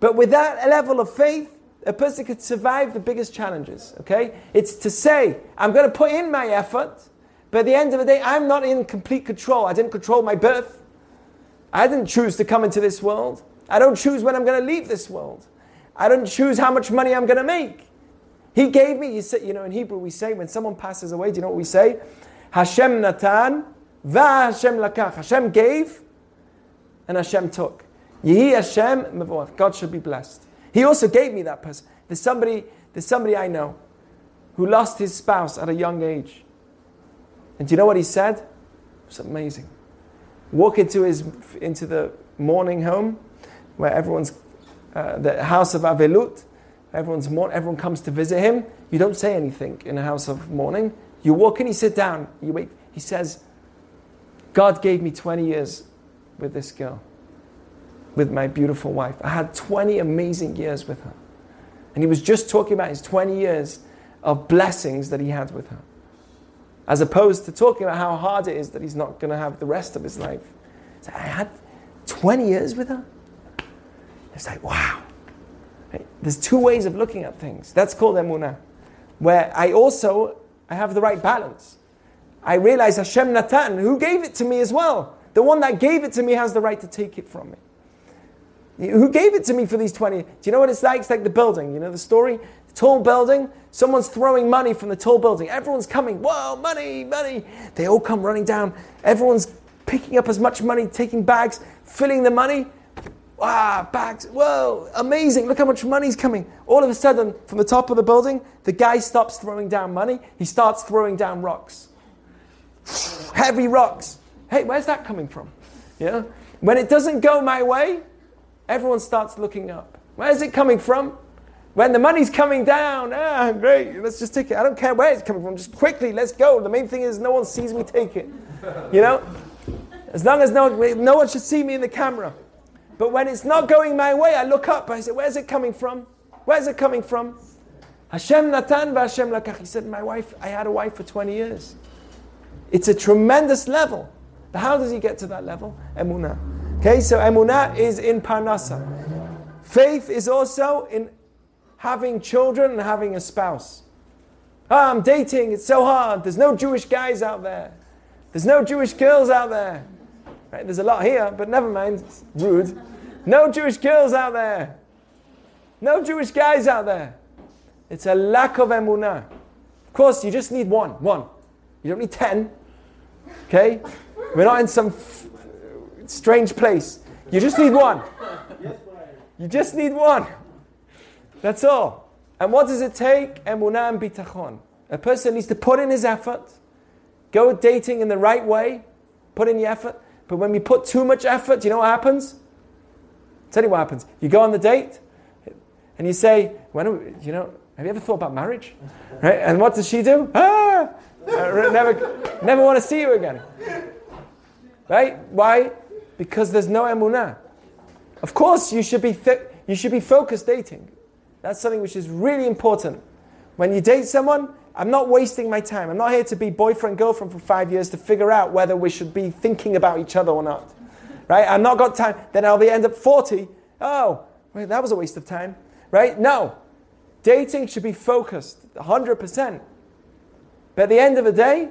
But with that level of faith, a person could survive the biggest challenges. Okay? It's to say, I'm going to put in my effort, but at the end of the day, I'm not in complete control. I didn't control my birth. I didn't choose to come into this world. I don't choose when I'm going to leave this world. I don't choose how much money I'm going to make. He gave me, you, say, you know, in Hebrew we say when someone passes away, do you know what we say? Hashem natan, Hashem lakach. Hashem gave, and Hashem took. Yehi Hashem God should be blessed. He also gave me that person. There's somebody, there's somebody I know who lost his spouse at a young age. And do you know what he said? It was amazing. Walk into his into the mourning home where everyone's uh, the house of Avelut, Everyone's mourn, everyone comes to visit him. You don't say anything in a house of mourning. You walk in, you sit down, you wait. He says, God gave me 20 years with this girl, with my beautiful wife. I had 20 amazing years with her. And he was just talking about his 20 years of blessings that he had with her. As opposed to talking about how hard it is that he's not going to have the rest of his life. So I had 20 years with her. It's like, wow. There's two ways of looking at things. That's called emunah. Where I also I have the right balance. I realize Hashem Natan, who gave it to me as well. The one that gave it to me has the right to take it from me. Who gave it to me for these 20? Do you know what it's like? It's like the building. You know the story? The tall building, someone's throwing money from the tall building. Everyone's coming, whoa, money, money. They all come running down. Everyone's picking up as much money, taking bags, filling the money. Wow, bags, whoa, amazing, look how much money's coming. All of a sudden, from the top of the building, the guy stops throwing down money, he starts throwing down rocks. Heavy rocks. Hey, where's that coming from? Yeah? When it doesn't go my way, everyone starts looking up. Where's it coming from? When the money's coming down, ah, great, let's just take it. I don't care where it's coming from, just quickly, let's go. The main thing is no one sees me take it. You know? As long as no, no one should see me in the camera. But when it's not going my way, I look up. I say, Where's it coming from? Where's it coming from? Hashem Natan Hashem Lakach. He said, My wife, I had a wife for 20 years. It's a tremendous level. But How does he get to that level? Emunah. Okay, so emunah is in parnasa. Faith is also in having children and having a spouse. Ah, I'm dating, it's so hard. There's no Jewish guys out there. There's no Jewish girls out there. Right? There's a lot here, but never mind. It's rude. No Jewish girls out there. No Jewish guys out there. It's a lack of emunah. Of course, you just need one. One. You don't need ten. Okay? We're not in some f- strange place. You just need one. You just need one. That's all. And what does it take? Emunah and bitachon. A person needs to put in his effort, go dating in the right way, put in the effort. But when we put too much effort, you know what happens? I'll tell you what happens. You go on the date, and you say, when you know, have you ever thought about marriage? Right? And what does she do? Ah! Uh, never, never want to see you again. Right? Why? Because there's no emunah. Of course, you should be th- you should be focused dating. That's something which is really important. When you date someone, I'm not wasting my time. I'm not here to be boyfriend girlfriend for five years to figure out whether we should be thinking about each other or not. Right? I've not got time. Then I'll be end up 40. Oh, wait, that was a waste of time. Right? No. Dating should be focused 100%. But at the end of the day,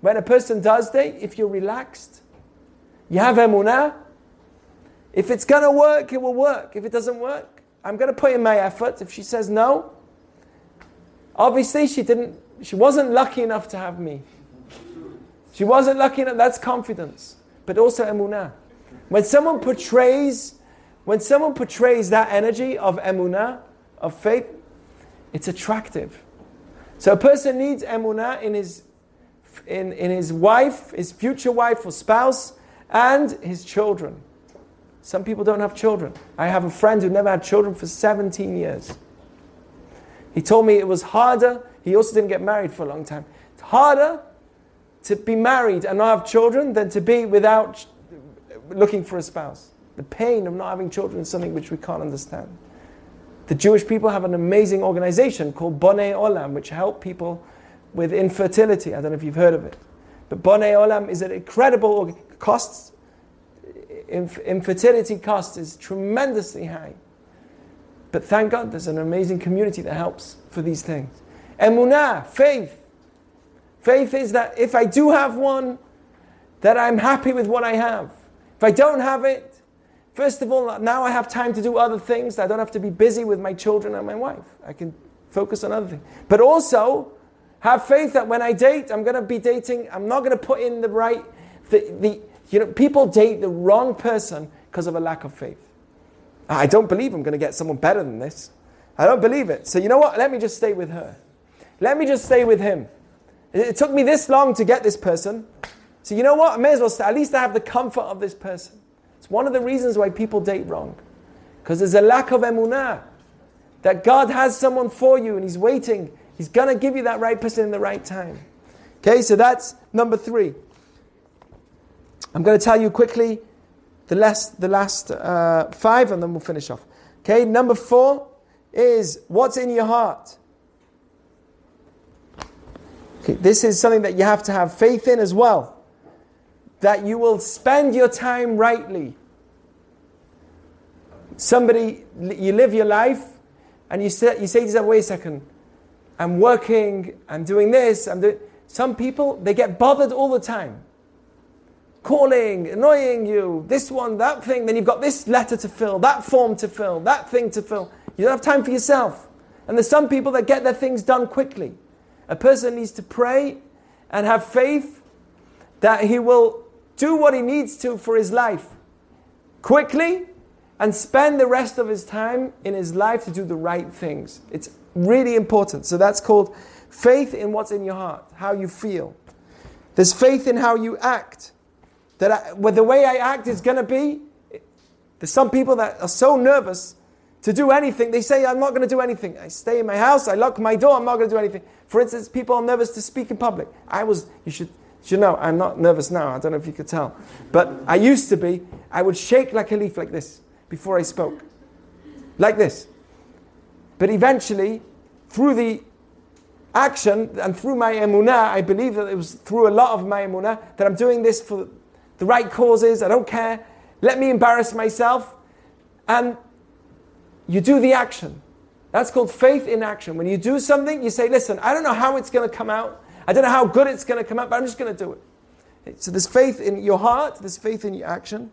when a person does date, if you're relaxed, you have emunah. If it's going to work, it will work. If it doesn't work, I'm going to put in my effort. If she says no, obviously she didn't. She wasn't lucky enough to have me. She wasn't lucky enough. That's confidence, but also emunah. When someone portrays, when someone portrays that energy of emunah, of faith, it's attractive. So a person needs emunah in his, in, in his wife, his future wife or spouse, and his children. Some people don't have children. I have a friend who never had children for 17 years. He told me it was harder. He also didn't get married for a long time. It's harder to be married and not have children than to be without looking for a spouse. The pain of not having children is something which we can't understand. The Jewish people have an amazing organization called Bonei Olam, which help people with infertility. I don't know if you've heard of it. But Bonei Olam is an incredible costs infertility cost is tremendously high. But thank God there's an amazing community that helps for these things. Emunah, faith. Faith is that if I do have one, that I'm happy with what I have. If I don't have it, first of all, now I have time to do other things. I don't have to be busy with my children and my wife. I can focus on other things. But also, have faith that when I date, I'm going to be dating, I'm not going to put in the right, the, the, you know, people date the wrong person because of a lack of faith. I don't believe I'm going to get someone better than this. I don't believe it. So you know what? Let me just stay with her. Let me just stay with him. It took me this long to get this person. So you know what? I may as well stay. At least I have the comfort of this person. It's one of the reasons why people date wrong. Because there's a lack of emunah. That God has someone for you and He's waiting. He's going to give you that right person in the right time. Okay, so that's number three. I'm going to tell you quickly the last, the last uh, five and then we'll finish off. Okay, number four is what's in your heart. Okay, this is something that you have to have faith in as well. That you will spend your time rightly. Somebody, you live your life and you say, you say to yourself, wait a second, I'm working, I'm doing this, I'm doing. Some people, they get bothered all the time calling, annoying you, this one, that thing, then you've got this letter to fill, that form to fill, that thing to fill. You don't have time for yourself. And there's some people that get their things done quickly. A person needs to pray and have faith that he will do what he needs to for his life quickly and spend the rest of his time in his life to do the right things. It's really important. So that's called faith in what's in your heart, how you feel. There's faith in how you act that I, well, the way I act is going to be. There's some people that are so nervous to do anything. They say, I'm not going to do anything. I stay in my house, I lock my door, I'm not going to do anything. For instance, people are nervous to speak in public. I was, you should, you know, I'm not nervous now. I don't know if you could tell. But I used to be. I would shake like a leaf like this. before I spoke. Like this. But eventually, through the action and through my emunah, I believe that it was through a lot of my emunah that I'm doing this for the right causes. I don't care. Let me embarrass myself. And you do the action. That's called faith in action. When you do something, you say, listen, I don't know how it's going to come out. I don't know how good it's going to come out, but I'm just going to do it. So there's faith in your heart, there's faith in your action.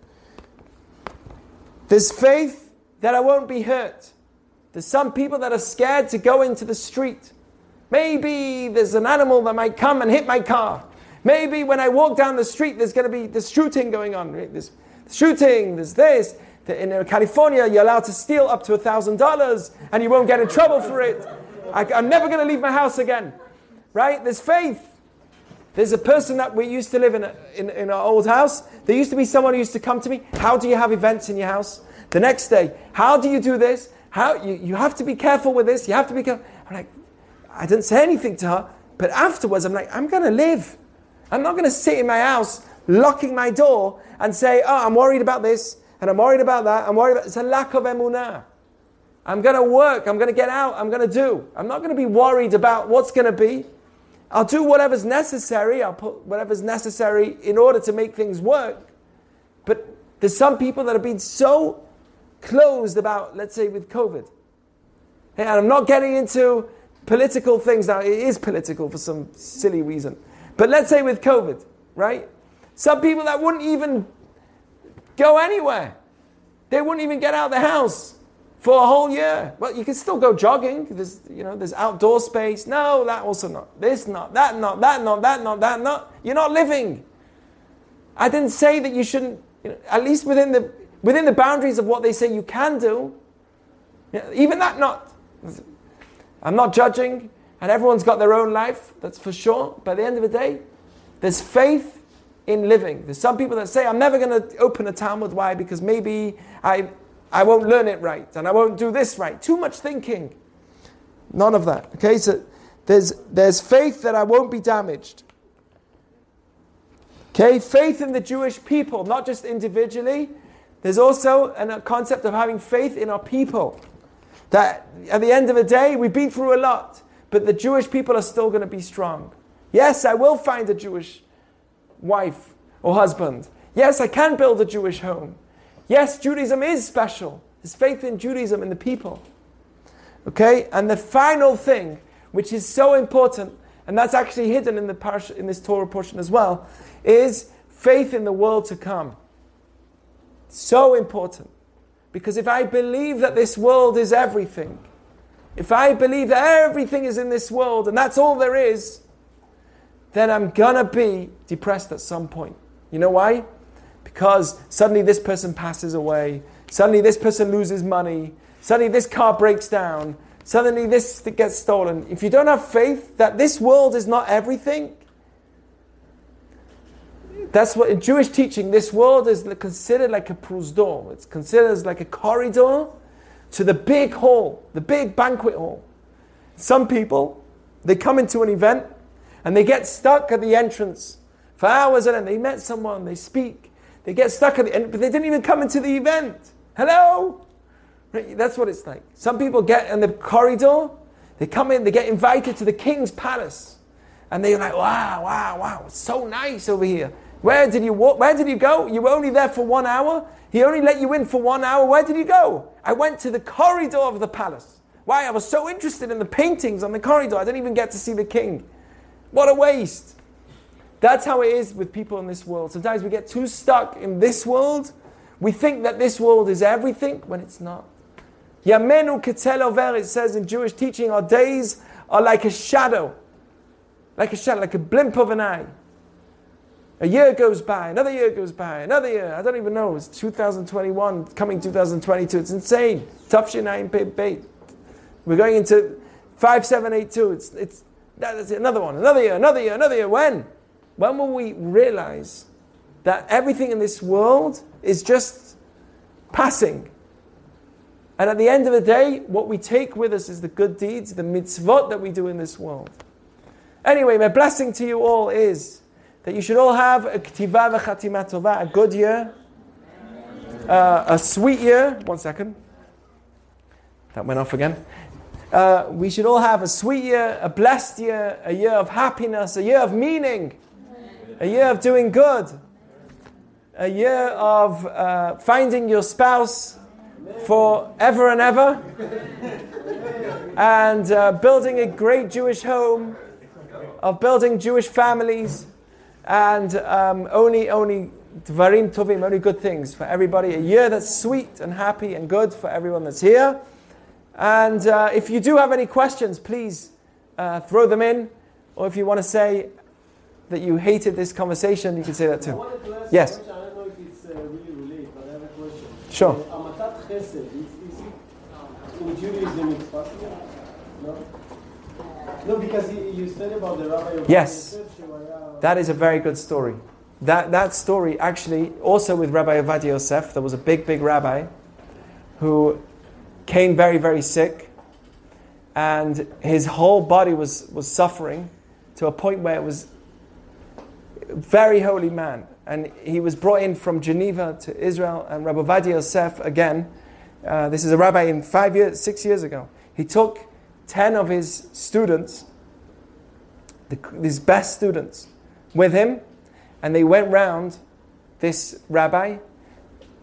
There's faith that I won't be hurt. There's some people that are scared to go into the street. Maybe there's an animal that might come and hit my car. Maybe when I walk down the street, there's going to be this shooting going on. Right? There's shooting, there's this. In uh, California, you're allowed to steal up to $1,000 and you won't get in trouble for it. I, I'm never going to leave my house again. Right? There's faith. There's a person that we used to live in, a, in, in our old house. There used to be someone who used to come to me. How do you have events in your house? The next day, how do you do this? How you, you have to be careful with this. You have to be careful. I'm like, I didn't say anything to her, but afterwards I'm like, I'm going to live. I'm not going to sit in my house locking my door and say, oh, I'm worried about this and I'm worried about that. I'm worried about it's a lack of emunah. I'm going to work. I'm going to get out. I'm going to do. I'm not going to be worried about what's going to be. I'll do whatever's necessary. I'll put whatever's necessary in order to make things work. But there's some people that have been so closed about, let's say, with COVID. And I'm not getting into political things now. It is political for some silly reason. But let's say with COVID, right? Some people that wouldn't even go anywhere. They wouldn't even get out of the house for a whole year. Well, you can still go jogging. There's, you know, there's outdoor space. No, that also not. This not. That not. That not. That not. That not. You're not living. I didn't say that you shouldn't. You know, at least within the within the boundaries of what they say you can do. You know, even that not. I'm not judging, and everyone's got their own life. That's for sure. But at the end of the day, there's faith in living. There's some people that say, I'm never going to open a Talmud. Why? Because maybe I, I won't learn it right and I won't do this right. Too much thinking. None of that. Okay, so there's, there's faith that I won't be damaged. Okay, faith in the Jewish people, not just individually. There's also a concept of having faith in our people. That at the end of the day, we've been through a lot, but the Jewish people are still going to be strong. Yes, I will find a Jewish wife or husband. Yes, I can build a Jewish home. Yes, Judaism is special. There's faith in Judaism and the people. Okay? And the final thing, which is so important, and that's actually hidden in, the parsha, in this Torah portion as well, is faith in the world to come. So important. Because if I believe that this world is everything, if I believe that everything is in this world and that's all there is, then I'm gonna be depressed at some point. You know why? Because suddenly this person passes away, suddenly this person loses money, suddenly this car breaks down, suddenly this gets stolen. If you don't have faith that this world is not everything, that's what in Jewish teaching, this world is considered like a prozdor. It's considered as like a corridor to the big hall, the big banquet hall. Some people, they come into an event and they get stuck at the entrance for hours and then they met someone, they speak, they get stuck at the end, but they didn't even come into the event. Hello? Right? That's what it's like. Some people get in the corridor, they come in, they get invited to the king's palace. And they're like, wow, wow, wow, it's so nice over here. Where did you walk? Where did you go? You were only there for one hour? He only let you in for one hour. Where did you go? I went to the corridor of the palace. Why? I was so interested in the paintings on the corridor, I didn't even get to see the king. What a waste. That's how it is with people in this world. Sometimes we get too stuck in this world. We think that this world is everything when it's not. Yamenu ketzel it says in Jewish teaching, our days are like a shadow. Like a shadow, like a blimp of an eye. A year goes by, another year goes by, another year. I don't even know. It's 2021, coming 2022. It's insane. Tafshin Ayin Beit. We're going into 5782. It's, it's that's another one, another year, another year, another year. When? When will we realize that everything in this world is just passing? And at the end of the day, what we take with us is the good deeds, the mitzvot that we do in this world. Anyway, my blessing to you all is that you should all have a ktiva v'chatima tova, a good year, uh, a sweet year. One second. That went off again. Uh, we should all have a sweet year, a blessed year, a year of happiness, a year of meaning, a year of doing good, a year of uh, finding your spouse for ever and ever, and uh, building a great Jewish home, of building Jewish families, and um, only, only dvarim tovim, only good things for everybody. A year that's sweet and happy and good for everyone that's here. And uh, if you do have any questions, please uh, throw them in. Or if you want to say that you hated this conversation, you can say that too. Yes. I don't know if it's uh, really related, but I have a question. Sure. Uh, is, is it in Judaism it's possible? No? No, because you, you said about the Rabbi Yes. Yosef, That is a very good story. That, that story, actually, also with Rabbi Ovadia Yosef, there was a big, big rabbi who came very, very sick, and his whole body was, was suffering to a point where it was very holy man. And he was brought in from Geneva to Israel, and Rabbi Ovadia Yosef, again, uh, this is a rabbi in five years, six years ago, he took 10 of his students, his best students, with him, and they went round this rabbi.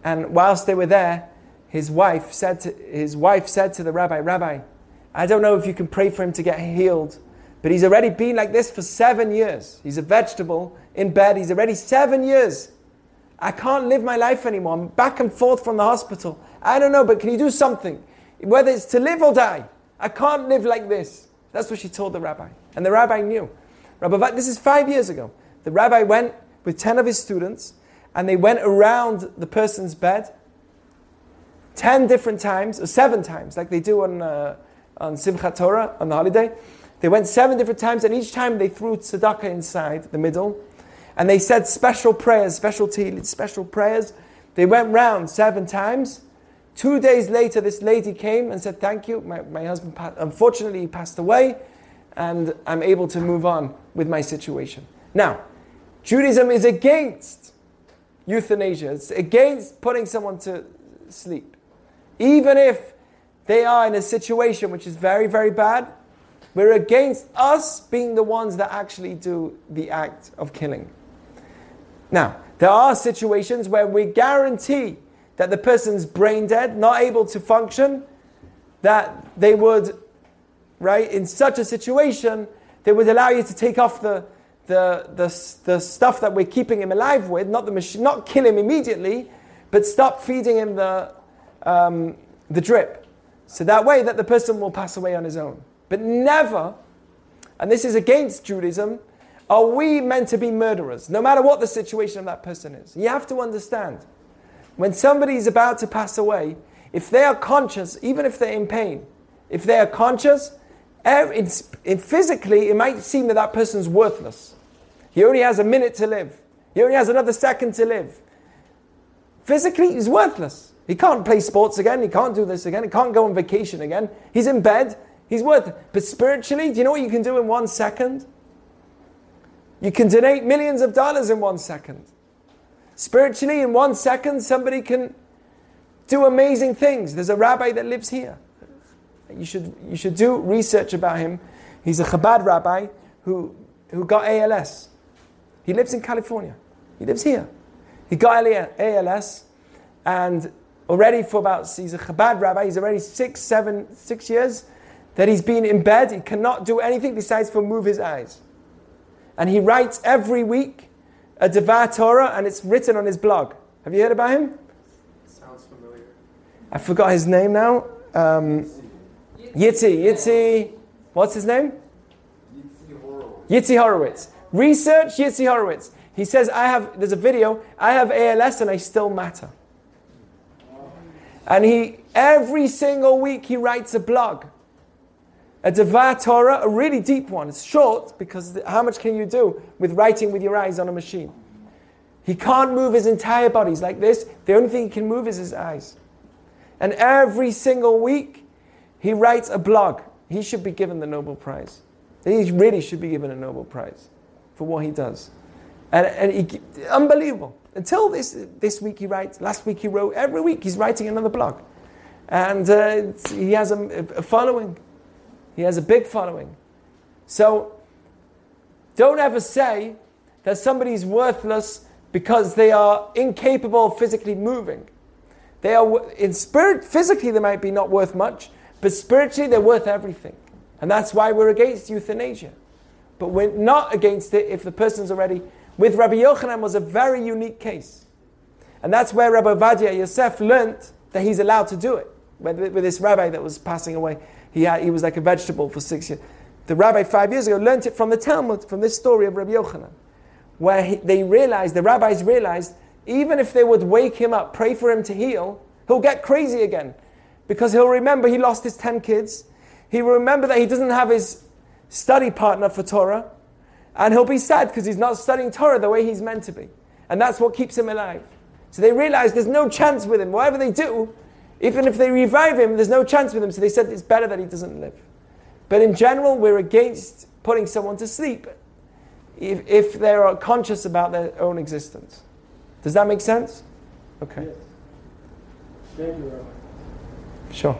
And whilst they were there, his wife said to, his wife said to the rabbi, Rabbi, I don't know if you can pray for him to get healed, but he's already been like this for seven years. He's a vegetable in bed. He's already seven years. I can't live my life anymore. I'm back and forth from the hospital. I don't know, but can you do something? Whether it's to live or die. I can't live like this. That's what she told the rabbi. And the rabbi knew. Rabbi, this is five years ago. The rabbi went with 10 of his students and they went around the person's bed 10 different times, or seven times, like they do on, uh, on Simchat Torah, on the holiday. They went seven different times and each time they threw tzedakah inside the middle and they said special prayers, special special prayers. They went round seven times. Two days later, this lady came and said, Thank you. My, my husband, pa- unfortunately, he passed away, and I'm able to move on with my situation. Now, Judaism is against euthanasia, it's against putting someone to sleep. Even if they are in a situation which is very, very bad, we're against us being the ones that actually do the act of killing. Now, there are situations where we guarantee that the person's brain dead, not able to function, that they would, right, in such a situation, they would allow you to take off the, the, the, the stuff that we're keeping him alive with, not, the machine, not kill him immediately, but stop feeding him the, um, the drip. So that way that the person will pass away on his own. But never, and this is against Judaism, are we meant to be murderers, no matter what the situation of that person is. You have to understand, when somebody is about to pass away, if they are conscious, even if they're in pain, if they are conscious, physically, it might seem that that person's worthless. He only has a minute to live. He only has another second to live. Physically, he's worthless. He can't play sports again. He can't do this again. He can't go on vacation again. He's in bed. He's worth. But spiritually, do you know what you can do in one second? You can donate millions of dollars in one second. Spiritually, in one second, somebody can do amazing things. There's a rabbi that lives here. You should, you should do research about him. He's a Chabad rabbi who, who got ALS. He lives in California. He lives here. He got ALS, and already for about, he's a Chabad rabbi, he's already six, seven, six years that he's been in bed. He cannot do anything besides for move his eyes. And he writes every week a Devar Torah, and it's written on his blog. Have you heard about him? Sounds familiar. I forgot his name now. Um, Yitzi, Yitzi, what's his name? Yitzi Hurwitz. Yitzi Hurwitz. Research Yitzi Hurwitz. He says, I have, there's a video, I have ALS and I still matter. And he, every single week, he writes a blog. A Devar Torah, a really deep one. It's short because how much can you do with writing with your eyes on a machine? He can't move his entire body. He's like this. The only thing he can move is his eyes. And every single week, he writes a blog. He should be given the Nobel Prize. He really should be given a Nobel Prize for what he does. And, and he, unbelievable. Until this, this week he writes, last week he wrote, every week he's writing another blog. And uh, he has a, a following. He has a big following. So don't ever say that somebody's worthless because they are incapable of physically moving. They are in spirit, physically they might be not worth much, but spiritually they're worth everything. And that's why we're against euthanasia. But we're not against it if the person's already. With Rabbi Yochanan was a very unique case. And that's where Rabbi Ovadia Yosef learnt that he's allowed to do it. With, with this rabbi that was passing away, he, had, he was like a vegetable for six years. The rabbi five years ago learnt it from the Talmud, from this story of Rabbi Yochanan, where he, they realized, the rabbis realized, even if they would wake him up, pray for him to heal, he'll get crazy again. Because he'll remember he lost his 10 kids. He will remember that he doesn't have his study partner for Torah. And he'll be sad because he's not studying Torah the way he's meant to be. And that's what keeps him alive. So they realize there's no chance with him. Whatever they do, even if they revive him, there's no chance with him. So they said it's better that he doesn't live. But in general, we're against putting someone to sleep if, if they are conscious about their own existence. Does that make sense? Okay. Yes. Thank you, Rabbi. Sure.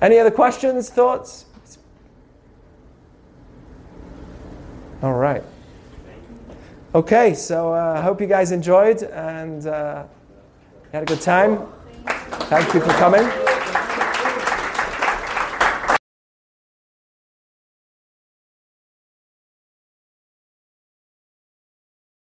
Any other questions, thoughts? All right. Okay, so I uh, hope you guys enjoyed and uh, had a good time. Thank you for coming.